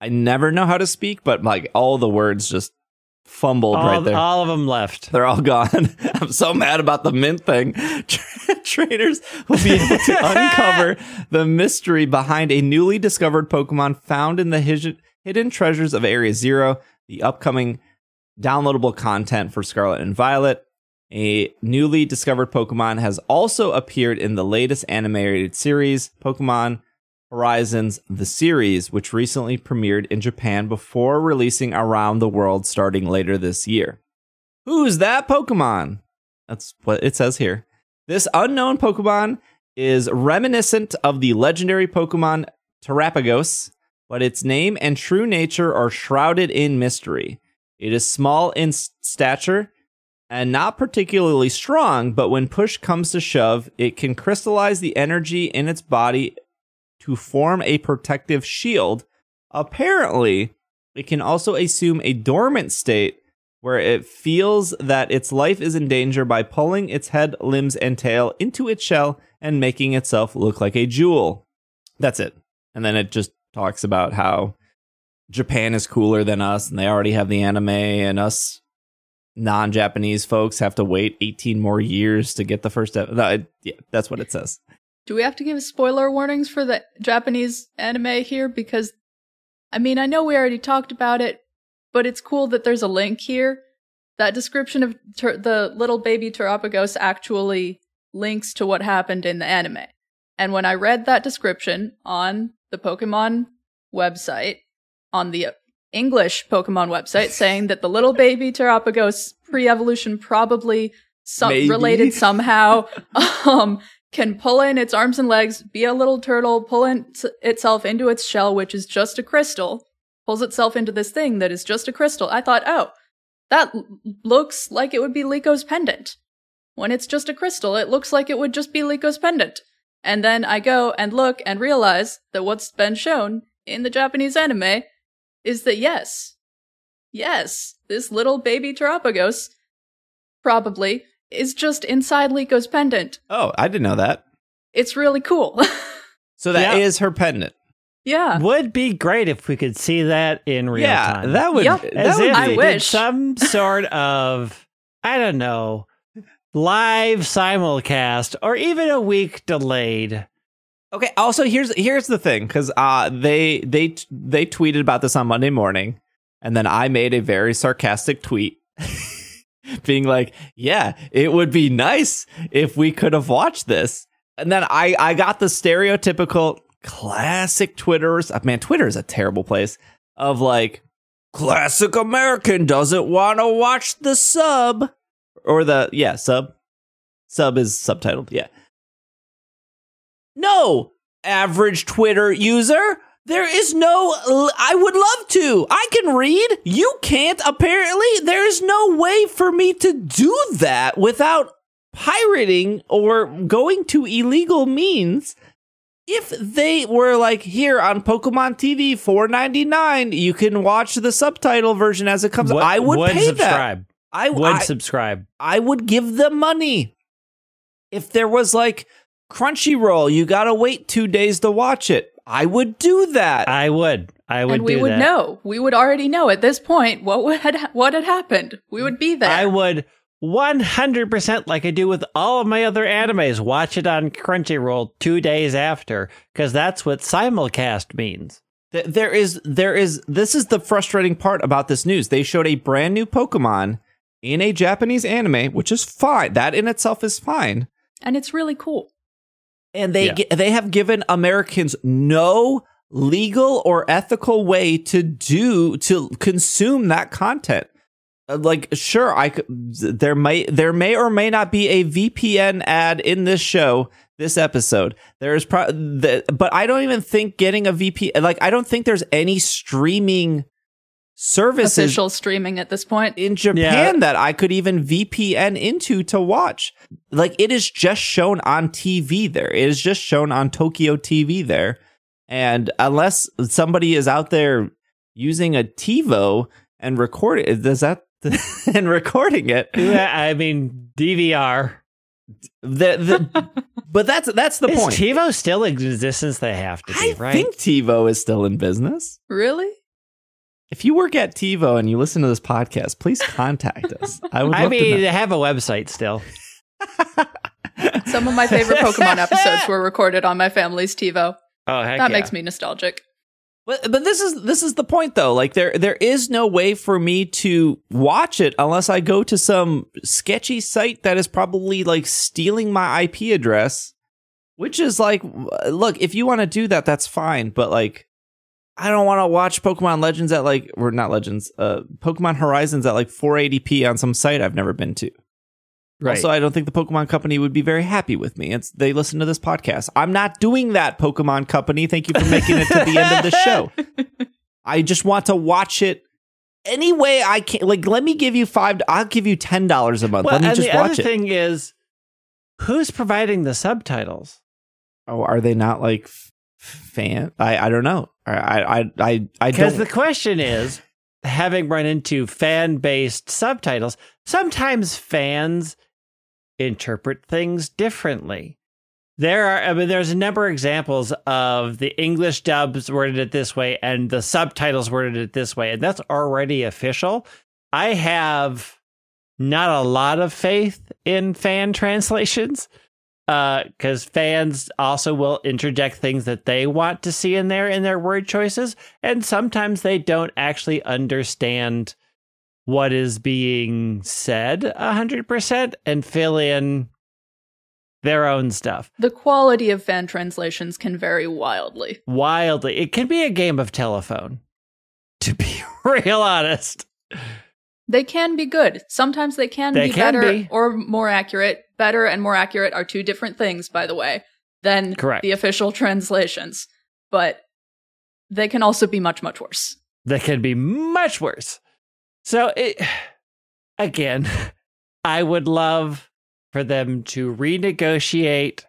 I never know how to speak, but like all the words just fumbled All, right there. all of them left. They're all gone. I'm so mad about the mint thing. Traders will be able to uncover the mystery behind a newly discovered Pokemon found in the hidden treasures of Area Zero, the upcoming downloadable content for Scarlet and Violet. A newly discovered Pokemon has also appeared in the latest animated series, Pokemon Horizons the series, which recently premiered in Japan before releasing around the world starting later this year. Who's that Pokemon? That's what it says here. This unknown Pokemon is reminiscent of the legendary Pokemon Terrapagos, but its name and true nature are shrouded in mystery. It is small in stature and not particularly strong, but when push comes to shove, it can crystallize the energy in its body to form a protective shield. Apparently, it can also assume a dormant state where it feels that its life is in danger by pulling its head, limbs, and tail into its shell and making itself look like a jewel. That's it. And then it just talks about how Japan is cooler than us and they already have the anime, and us non Japanese folks have to wait 18 more years to get the first. Ep- no, it- yeah, that's what it says. Do we have to give spoiler warnings for the Japanese anime here? Because, I mean, I know we already talked about it, but it's cool that there's a link here. That description of ter- the little baby Terrapagos actually links to what happened in the anime. And when I read that description on the Pokemon website, on the English Pokemon website, saying that the little baby Terrapagos pre-evolution probably some related somehow, um, can pull in its arms and legs, be a little turtle, pull in s- itself into its shell, which is just a crystal, pulls itself into this thing that is just a crystal. I thought, oh, that l- looks like it would be Liko pendant. When it's just a crystal, it looks like it would just be Liko's pendant. And then I go and look and realize that what's been shown in the Japanese anime is that yes, yes, this little baby Terrapagos probably is just inside Liko's pendant. Oh, I didn't know that. It's really cool. So that is Yeah. her pendant. yeah. Would be great if we could see that in real yeah, time. that would. Yup. That As would if I be- did wish. some sort of, I don't know, live simulcast or even a week delayed. Okay. Also, here's here's the thing, because uh, they they they tweeted about this on Monday morning, and then I made a very sarcastic tweet being like, "Yeah, it would be nice if we could have watched this." And then I I got the stereotypical classic Twitter's. Man, Twitter is a terrible place of like classic American doesn't want to watch the sub or the yeah sub sub is subtitled yeah no. Average twitter user there is no i would love to. I can read. You can't apparently. There's no way for me to do that without pirating or going to illegal means. If they were like here on Pokemon TV 4.99 you can watch the subtitle version as it comes. Would- I would, would pay subscribe. that I Would I, subscribe. I would give them money. If there was like Crunchyroll, you got to wait 2 days to watch it. I would do that. I would. I would and we do would that. know. We would already know at this point what would had what had happened. We would be there. I would 100% like I do with all of my other animes watch it on Crunchyroll 2 days after cuz that's what simulcast means. There is there is this is the frustrating part about this news. They showed a brand new Pokemon in a Japanese anime, which is fine. That in itself is fine. and it's really cool. And they Yeah. they have given Americans no legal or ethical way to do to consume that content. Uh, Like, sure, I could, there may there may or may not be a VPN ad in this show, this episode. There is, pro- the, but I don't even think getting a VPN. Like, I don't think there's any streaming services Official streaming at this point. in Japan that I could even VPN into to watch. Like it is just shown on TV there. It is just shown on Tokyo TV there. And unless somebody is out there using a TiVo and record it, does that and recording it? Yeah, uh, I mean DVR. The, the, but that's that's the Is point. TiVo still in existence? They have to be, I right? think TiVo is still in business. Really? If you work at TiVo and you listen to this podcast, please contact us. I would. I love to mean, know. they have a website still. Some of my favorite Pokemon episodes were recorded on my family's TiVo. Oh, heck That yeah. makes me nostalgic. But but this is this is the point though. Like there there is no way for me to watch it unless I go to some sketchy site that is probably like stealing my IP address, which is like look, if you want to do that that's fine, but like I don't want to watch Pokemon Legends at like or not Legends, uh Pokemon Horizons at like 480p on some site I've never been to. Right. Also, I don't think the Pokemon Company would be very happy with me. It's they listen to this podcast. I'm not doing that, Pokemon Company. Thank you for making it to the end of the show. I just want to watch it any way I can. Like, let me give you five. I'll give you ten dollars a month. well, let me and just the watch other it. thing is, who's providing the subtitles? oh, are they not like f- fan? I I don't know. I I I I, Because the question is, having run into fan-based subtitles, sometimes fans interpret things differently. There are, I mean, there's a number of examples of the English dubs worded it this way and the subtitles worded it this way, and that's already official. I have not a lot of faith in fan translations uh, because fans also will interject things that they want to see in there in their word choices, and sometimes they don't actually understand what is being said 100% and fill in their own stuff The quality of fan translations can vary wildly. wildly. It can be a game of telephone, to be real honest. They can be good. Sometimes they can They be can better be. or more accurate. Better and more accurate are two different things, by the way, than Correct. the official translations. But they can also be much, much worse. They can be much worse. So it again, I would love for them to renegotiate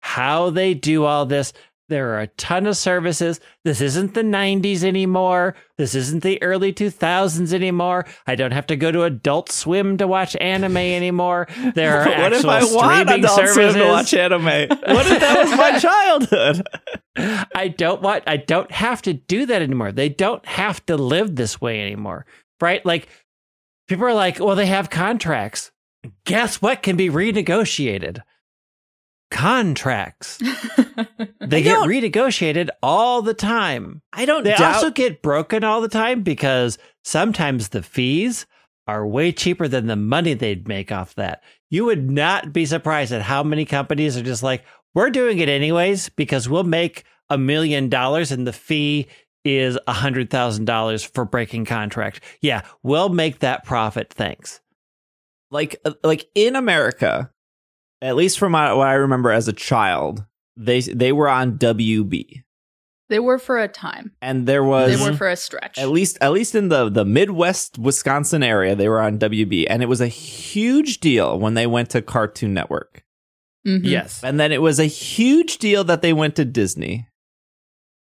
how they do all this. There are a ton of services. This isn't the 90s anymore. This isn't the early 2000s anymore. I don't have to go to Adult Swim to watch anime anymore. There are what if I want streaming Adult Swim services. to watch anime? What if that was my childhood? I don't want I don't have to do that anymore. They don't have to live this way anymore. Right? Like people are like, well, they have contracts. Guess what can be renegotiated? Contracts. They get renegotiated all the time. I don't They doubt. also get broken all the time because sometimes the fees are way cheaper than the money they'd make off that. You would not be surprised at how many companies are just like, we're doing it anyways because we'll make a million dollars and the fee is a hundred thousand dollars for breaking contract. Yeah, we'll make that profit. Thanks. Like uh, like in America, at least from what I remember as a child, they they were on WB, They were for a time. and there was They were for a stretch. at least at least in the the Midwest Wisconsin area, they were on WB, and it was a huge deal when they went to Cartoon Network. Mhm. Yes. And then it was a huge deal that they went to Disney.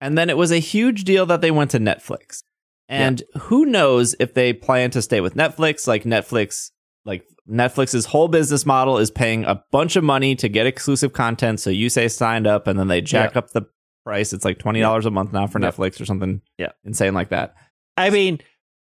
And then it was a huge deal that they went to Netflix. And who knows if they plan to stay with Netflix? Like Netflix, like Netflix's whole business model is paying a bunch of money to get exclusive content. So you say signed up and then they jack up the price. It's like $20 a month now for Yeah. Netflix or something Yeah. insane like that. I mean,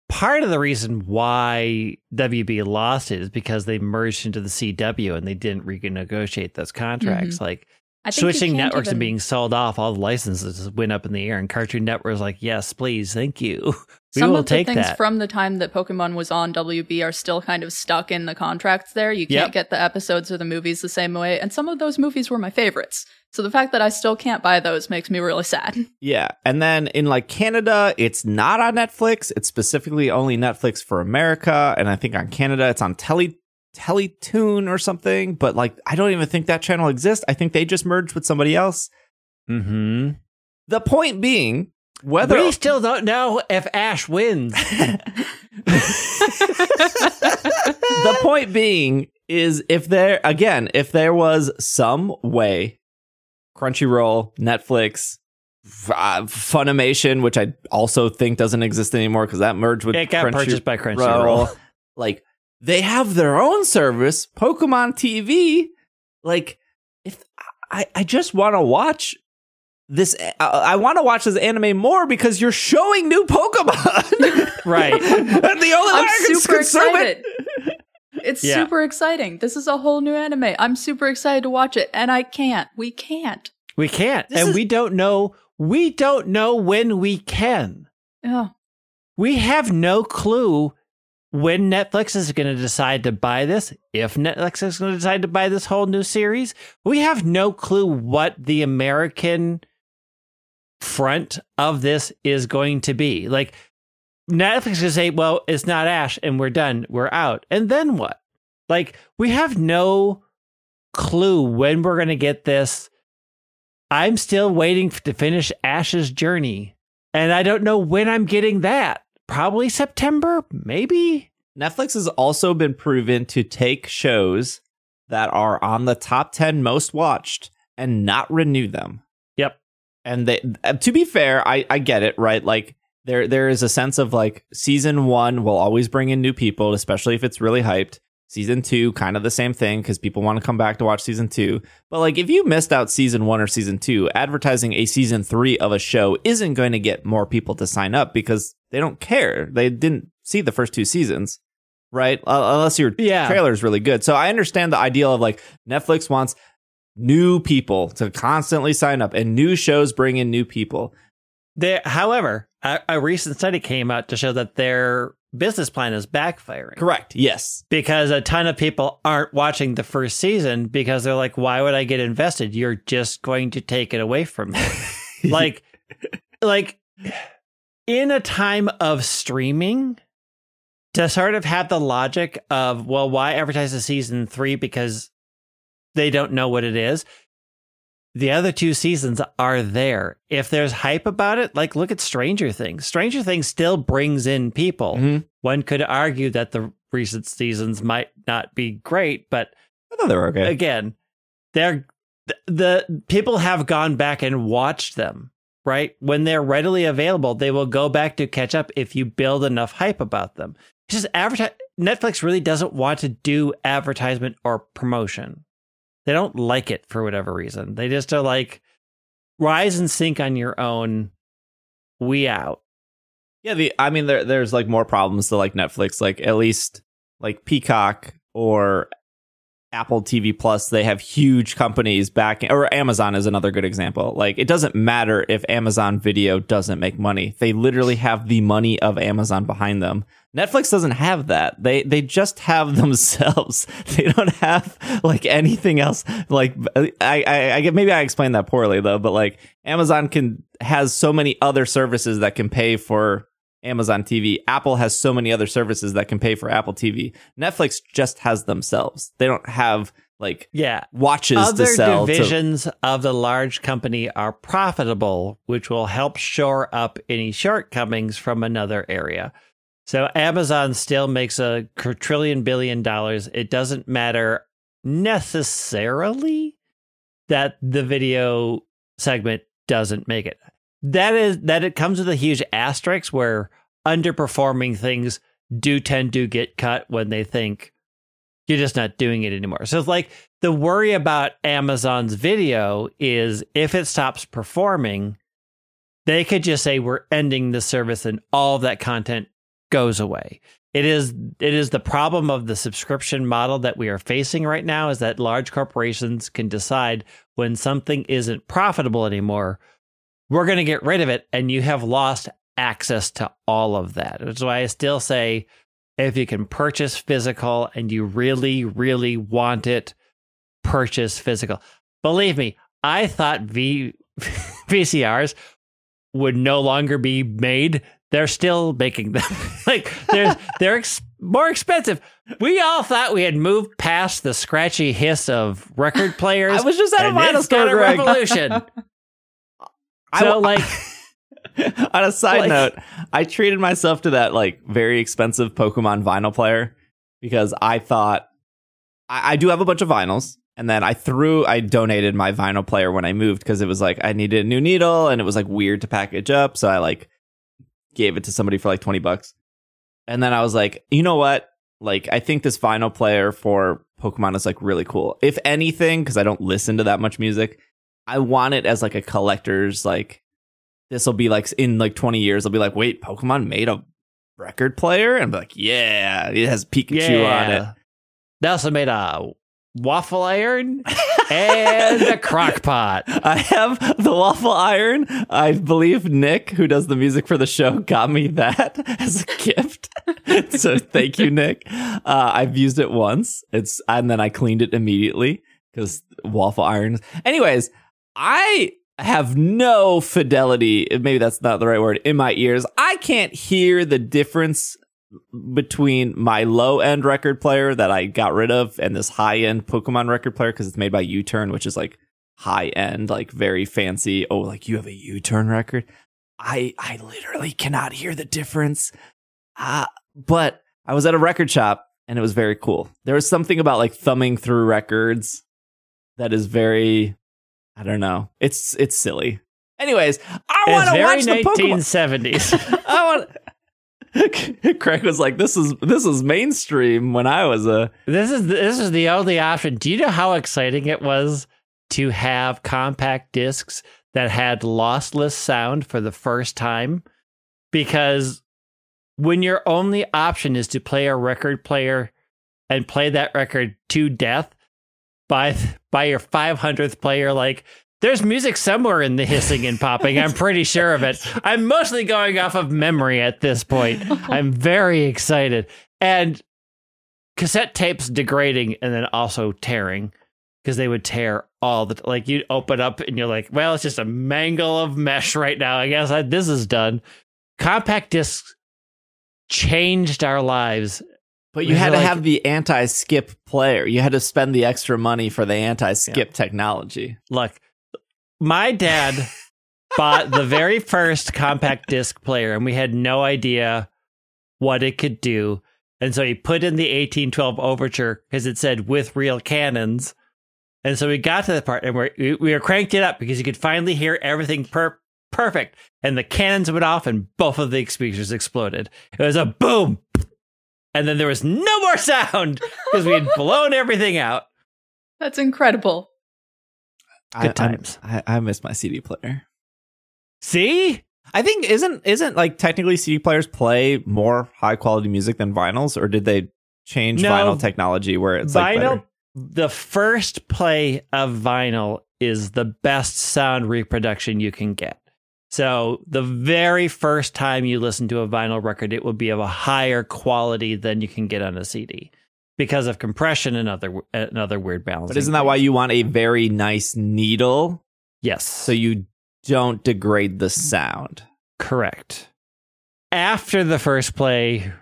part of the reason why WB lost it is because they merged into the CW and they didn't renegotiate those contracts. Mm-hmm. Like I think you switching can't networks and being sold off, all the licenses went up in the air, and Cartoon Network was like, "Yes, please, thank you. We Some will of the things that." from the time that Pokemon was on WB are still kind of stuck in the contracts there. You can't get the episodes or the movies the same way. And some of those movies were my favorites. So the fact that I still can't buy those makes me really sad. Yeah. And then in like Canada, it's not on Netflix. It's specifically only Netflix for America. And I think on Canada, it's on Tele Teletoon or something. But like, I don't even think that channel exists. I think they just merged with somebody else. hmm The point being, whether we still don't know if Ash wins. the point being is if there again if there was some way crunchyroll netflix uh, funimation which i also think doesn't exist anymore because that merged with it got Crunchy- purchased by Crunchyroll. like they have their own service pokemon tv like if i i just want to watch this uh, i, I want to watch this anime more because you're showing new pokemon Right. and the only way I'm I can super consume it- excited. It's Yeah. super exciting. This is a whole new anime. I'm super excited to watch it, and I can't. We can't. We can't, This and is- we don't know. We don't know when we can. Oh, We have no clue when Netflix is going to decide to buy this. If Netflix is going to decide to buy this whole new series, we have no clue what the American front of this is going to be. Like Netflix can say, "Well, it's not Ash, and we're done. We're out." And then what? Like we have no clue when we're going to get this. I'm still waiting to finish Ash's journey, and I don't know when I'm getting that. Probably September, maybe. Netflix has also been proven to take shows that are on the top 10 most watched and not renew them. Yep. And they uh, to be fair, I I get it, right? Like there there is a sense of like season 1 will always bring in new people, especially if it's really hyped. Season 2 kind of the same thing cuz people want to come back to watch season 2. But like if you missed out season 1 or season 2, advertising a season 3 of a show isn't going to get more people to sign up because they don't care. They didn't see the first two seasons right? Uh, unless your Yeah. trailer is really good. So I understand the ideal of like Netflix wants new people to constantly sign up, and new shows bring in new people. There, however, a, a recent study came out to show that their business plan is backfiring. Correct. Yes. Because a ton of people aren't watching the first season because they're like, why would I get invested? You're just going to take it away from me. like, like in a time of streaming, to sort of have the logic of, well, why advertise a season three because they don't know what it is. The other two seasons are there. If there's hype about it, like look at Stranger Things. Stranger Things still brings in people. Mhm. One could argue that the recent seasons might not be great, but I thought they were okay. again, they're the, the people have gone back and watched them, right? When they're readily available, they will go back to catch up if you build enough hype about them. It's just advertise Netflix really doesn't want to do advertisement or promotion. They don't like it for whatever reason. They just are like rise and sink on your own. We out. Yeah. The I mean, there there's like more problems to like Netflix. Like at least like Peacock or Apple TV Plus, they have huge companies backing, or Amazon is another good example. Like, it doesn't matter if Amazon Video doesn't make money; they literally have the money of Amazon behind them. Netflix doesn't have that. They they just have themselves. They don't have like anything else. Like, I I, I maybe I explained that poorly though, but like Amazon can has so many other services that can pay for Amazon TV. Apple has so many other services that can pay for Apple TV. Netflix just has themselves. They don't have like Yeah. watches Other to sell. to- divisions of the large company are profitable, which will help shore up any shortcomings from another area. So Amazon still makes a trillion billion dollars. It doesn't matter necessarily that the video segment doesn't make it. That is that it comes with a huge asterisk where underperforming things do tend to get cut when they think you're just not doing it anymore. So it's like the worry about Amazon's video is if it stops performing, they could just say we're ending the service and all of that content goes away. It is it is the problem of the subscription model that we are facing right now is that large corporations can decide when something isn't profitable anymore, we're going to get rid of it and you have lost access to all of that. That's why I still say if you can purchase physical and you really really want it, purchase physical. Believe me, I thought V VCRs would no longer be made. They're still making them. like they're they're ex- more expensive. We all thought we had moved past the scratchy hiss of record players. I was just at a vinyl store, Greg. revolution. I so like On a side Like- note, I treated myself to that like very expensive Pokemon vinyl player because I thought I, I do have a bunch of vinyls. And then I threw, I donated my vinyl player when I moved because it was like I needed a new needle and it was like weird to package up. So I like gave it to somebody for like 20 bucks. And then I was like, you know what? Like, I think this vinyl player for Pokemon is like really cool. If anything, because I don't listen to that much music, I want it as like a collector's like this will be like in like 20 years, I'll be like, wait, Pokemon made a record player? And be like, yeah, it has Pikachu on it. They also made a waffle iron and a crock pot. I have the waffle iron. I believe Nick, who does the music for the show, got me that as a gift. so thank you, Nick. Uh, I've used it once. It's and then I cleaned it immediately because waffle irons. Anyways, I have no fidelity. Maybe that's not the right word in my ears. I can't hear the difference between my low end record player that I got rid of and this high end Pokemon record player because it's made by U Turn, which is like high end, like very fancy. Oh, like you have a U Turn record. I I literally cannot hear the difference. Uh, but I was at a record shop and it was very cool. There was something about like thumbing through records that is very I don't know. It's it's silly. Anyways, I want to watch the Pokemon. 1970s. I want. Craig was like, "This is this is mainstream." When I was a this is this is the only option. Do you know how exciting it was to have compact discs that had lossless sound for the first time? Because when your only option is to play a record player and play that record to death by by your 500th player like there's music somewhere in the hissing and popping. I'm pretty sure of it. I'm mostly going off of memory at this point. I'm very excited. And cassette tapes degrading and then also tearing because they would tear all the like you'd open up and you're like, well, it's just a mangle of mesh right now. I guess I, this is done. Compact discs changed our lives. But you had to like- have the anti-skip player. You had to spend the extra money for the anti-skip technology. Look, my dad bought the very first compact disc player, and we had no idea what it could do. And so he put in the 1812 overture because it said with real cannons. And so we got to the part and we're, we we were cranked it up because you could finally hear everything per- perfect. And the cannons went off and both of the speakers exploded. It was a boom. And then there was no more sound because we had blown everything out. That's incredible. I, Good times. I, I miss my CD player. See? I think isn't isn't like technically CD players play more high quality music than vinyls, or did they change No. vinyl technology where it's like vinyl better? the first play of vinyl is the best sound reproduction you can get. So the very first time you listen to a vinyl record, it will be of a higher quality than you can get on a CD because of compression and other and other weird balancing. But isn't that why you want a very nice needle Yes. so you don't degrade the sound? Correct. After the first play,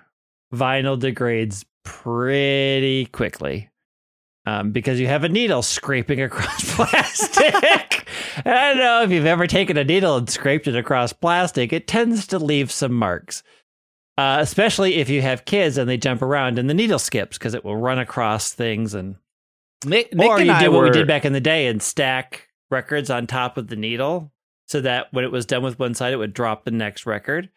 vinyl degrades pretty quickly um, because you have a needle scraping across plastic. I don't know if you've ever taken a needle and scraped it across plastic, it tends to leave some marks. Uh, especially if you have kids and they jump around and the needle skips because it will run across things and Nick, Nick or and you did what we did back in the day and stack records on top of the needle so that when it was done with one side, it would drop the next record.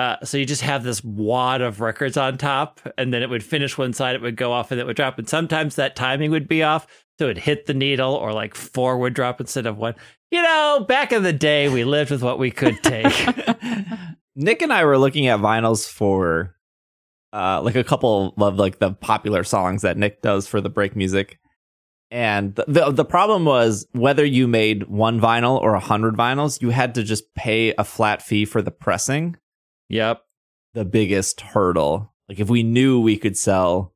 Uh, so you just have this wad of records on top, and then it would finish one side, it would go off, and it would drop. And sometimes that timing would be off, so it would hit the needle, or like four would drop instead of one. You know, back in the day, we lived with what we could take. Nick and I were looking at vinyls for uh like a couple of like the popular songs that Nick does for the break music. And the the, the problem was whether you made one vinyl or a hundred vinyls, you had to just pay a flat fee for the pressing. Yep. The biggest hurdle. Like if we knew we could sell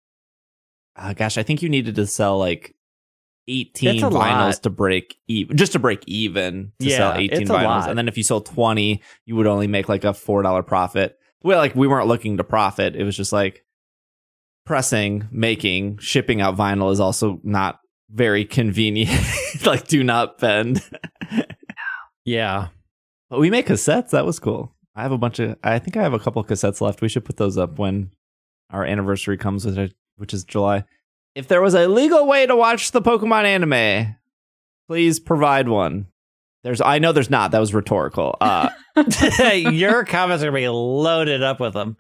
uh, gosh, I think you needed to sell like 18 vinyls lot. to break even just to break even to Yeah, sell 18 vinyls lot. and then if you sold 20 you would only make like a $4 profit well like we weren't looking to profit it was just like pressing making shipping out vinyl is also not very convenient like do not bend Yeah. but we make cassettes that was cool i have a bunch of i think i have a couple of cassettes left we should put those up when our anniversary comes with it which is july if there was a legal way to watch the pokemon anime please provide one there's i know there's not that was rhetorical uh Your comments are going to be loaded up with them.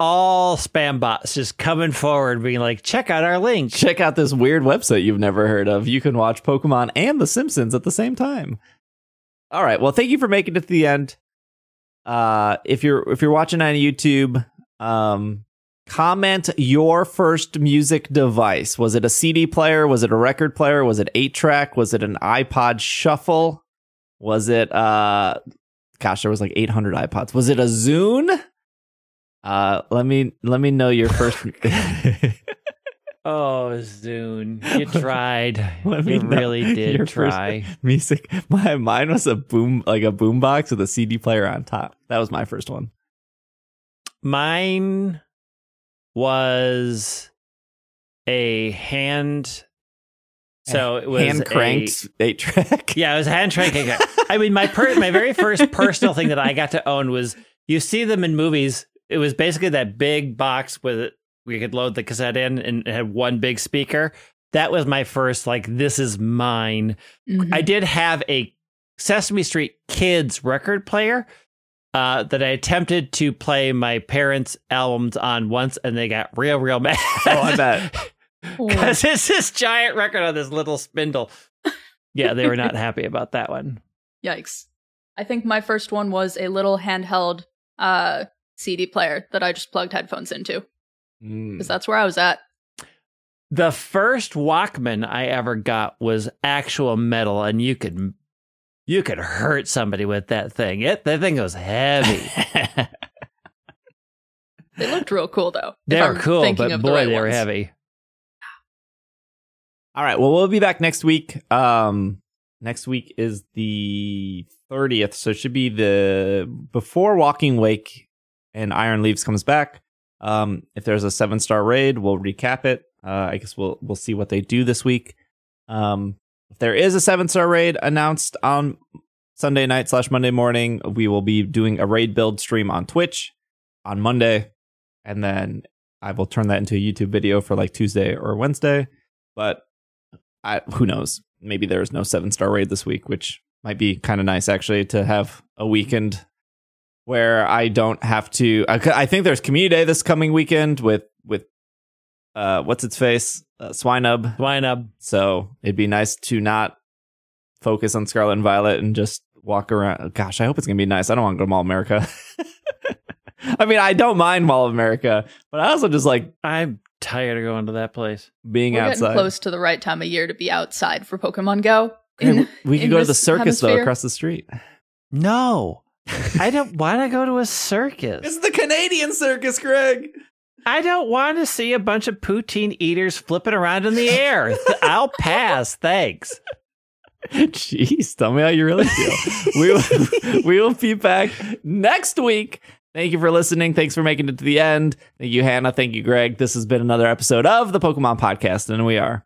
All spam bots just coming forward, being like, check out our link. check out this weird website you've never heard of. You can watch Pokemon and The Simpsons at the same time. All right. Well, thank you for making it to the end. Uh, if you're if you're watching on YouTube, um, comment your first music device. Was it a CD player? Was it a record player? Was it eight track? Was it an iPod Shuffle? Was it uh, gosh, there was like 800 iPods. Was it a Zune? Uh, let me let me know your first. Oh, Zune. You tried. Let you really your did first- try. music. My mine was a boom like a boom box with a CD player on top. That was my first one. Mine was a hand. So it was hand a- cranked eight track. Yeah, it was a hand cranking. I mean, my per- my very first personal thing that I got to own was you see them in movies. It was basically that big box with we could load the cassette in and it had one big speaker. That was my first like this is mine. Mhm. I did have a Sesame Street Kids record player uh, that I attempted to play my parents' albums on once, and they got real, real mad. Oh, I bet. Because it's this giant record on this little spindle. Yeah, they were not happy about that one. Yikes. I think my first one was a little handheld uh, CD player that I just plugged headphones into Mm. because that's where I was at. The first Walkman I ever got was actual metal, and you could you could hurt somebody with that thing. It that thing was heavy. They looked real cool though. They were cool, thinking but of the boy, right they were ones. heavy. All right. Well, we'll be back next week. Um, next week is the 30th, so it should be the before Walking Wake and Iron Leaves comes back. Um, if there's a seven star raid, we'll recap it. Uh, I guess we'll we'll see what they do this week. Um, if there is a seven star raid announced on Sunday night slash Monday morning, we will be doing a raid build stream on Twitch on Monday, and then I will turn that into a YouTube video for like Tuesday or Wednesday. But I, who knows? Maybe there's no seven star raid this week, which might be kind of nice actually to have a weekend where I don't have to. I think there's community day this coming weekend with with uh what's its face uh, Swinub. Line up. So it'd be nice to not focus on Scarlet and Violet and just walk around. Gosh, I hope it's gonna be nice. I don't want to go to Mall of America. I mean, I don't mind Mall of America, but I also just like I'm tired of going to that place. Being We're outside. getting close to the right time of year to be outside for Pokemon Go. In- we- we could go to the this circus though across the street. No, I don't want to go to a circus. It's the Canadian circus, Greg. I don't want to see a bunch of poutine eaters flipping around in the air. I'll pass. Thanks. Jeez, tell me how you really feel. we will, we will be back next week. Thank you for listening. Thanks for making it to the end. Thank you, Hannah. Thank you, Greg. This has been another episode of the Pokemon Podcast, and we are.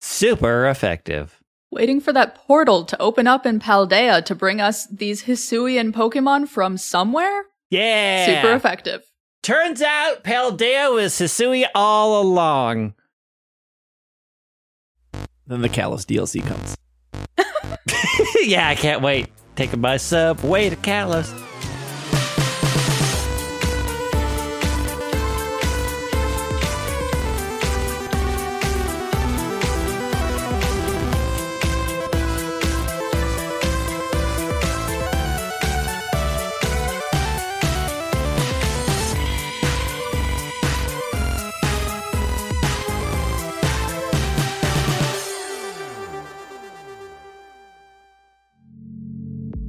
Super effective. Waiting for that portal to open up in Paldea to bring us these Hisuian Pokemon from somewhere? Yeah. Super effective. Turns out Paldea was Hisui all along. Then the Kalos DLC comes. yeah, I can't wait. Taking my sub way to Kalos.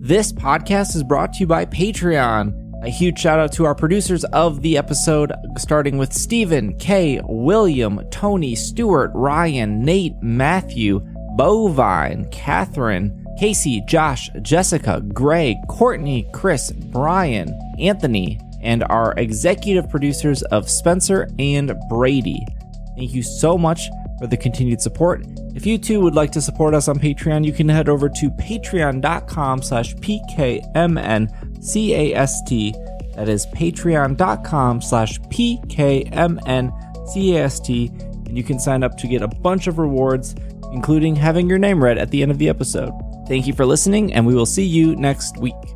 This podcast is brought to you by Patreon. A huge shout out to our producers of the episode, starting with Stephen, Kay, William, Tony, Stuart, Ryan, Nate, Matthew, Bovine, Catherine, Casey, Josh, Jessica, Greg, Courtney, Chris, Brian, Anthony, and our executive producers of Spencer and Brady. Thank you so much for the continued support. If you too would like to support us on Patreon, you can head over to patreon.com slash pkmncast. That is patreon.com slash pkmncast. And you can sign up to get a bunch of rewards, including having your name read at the end of the episode. Thank you for listening, and we will see you next week.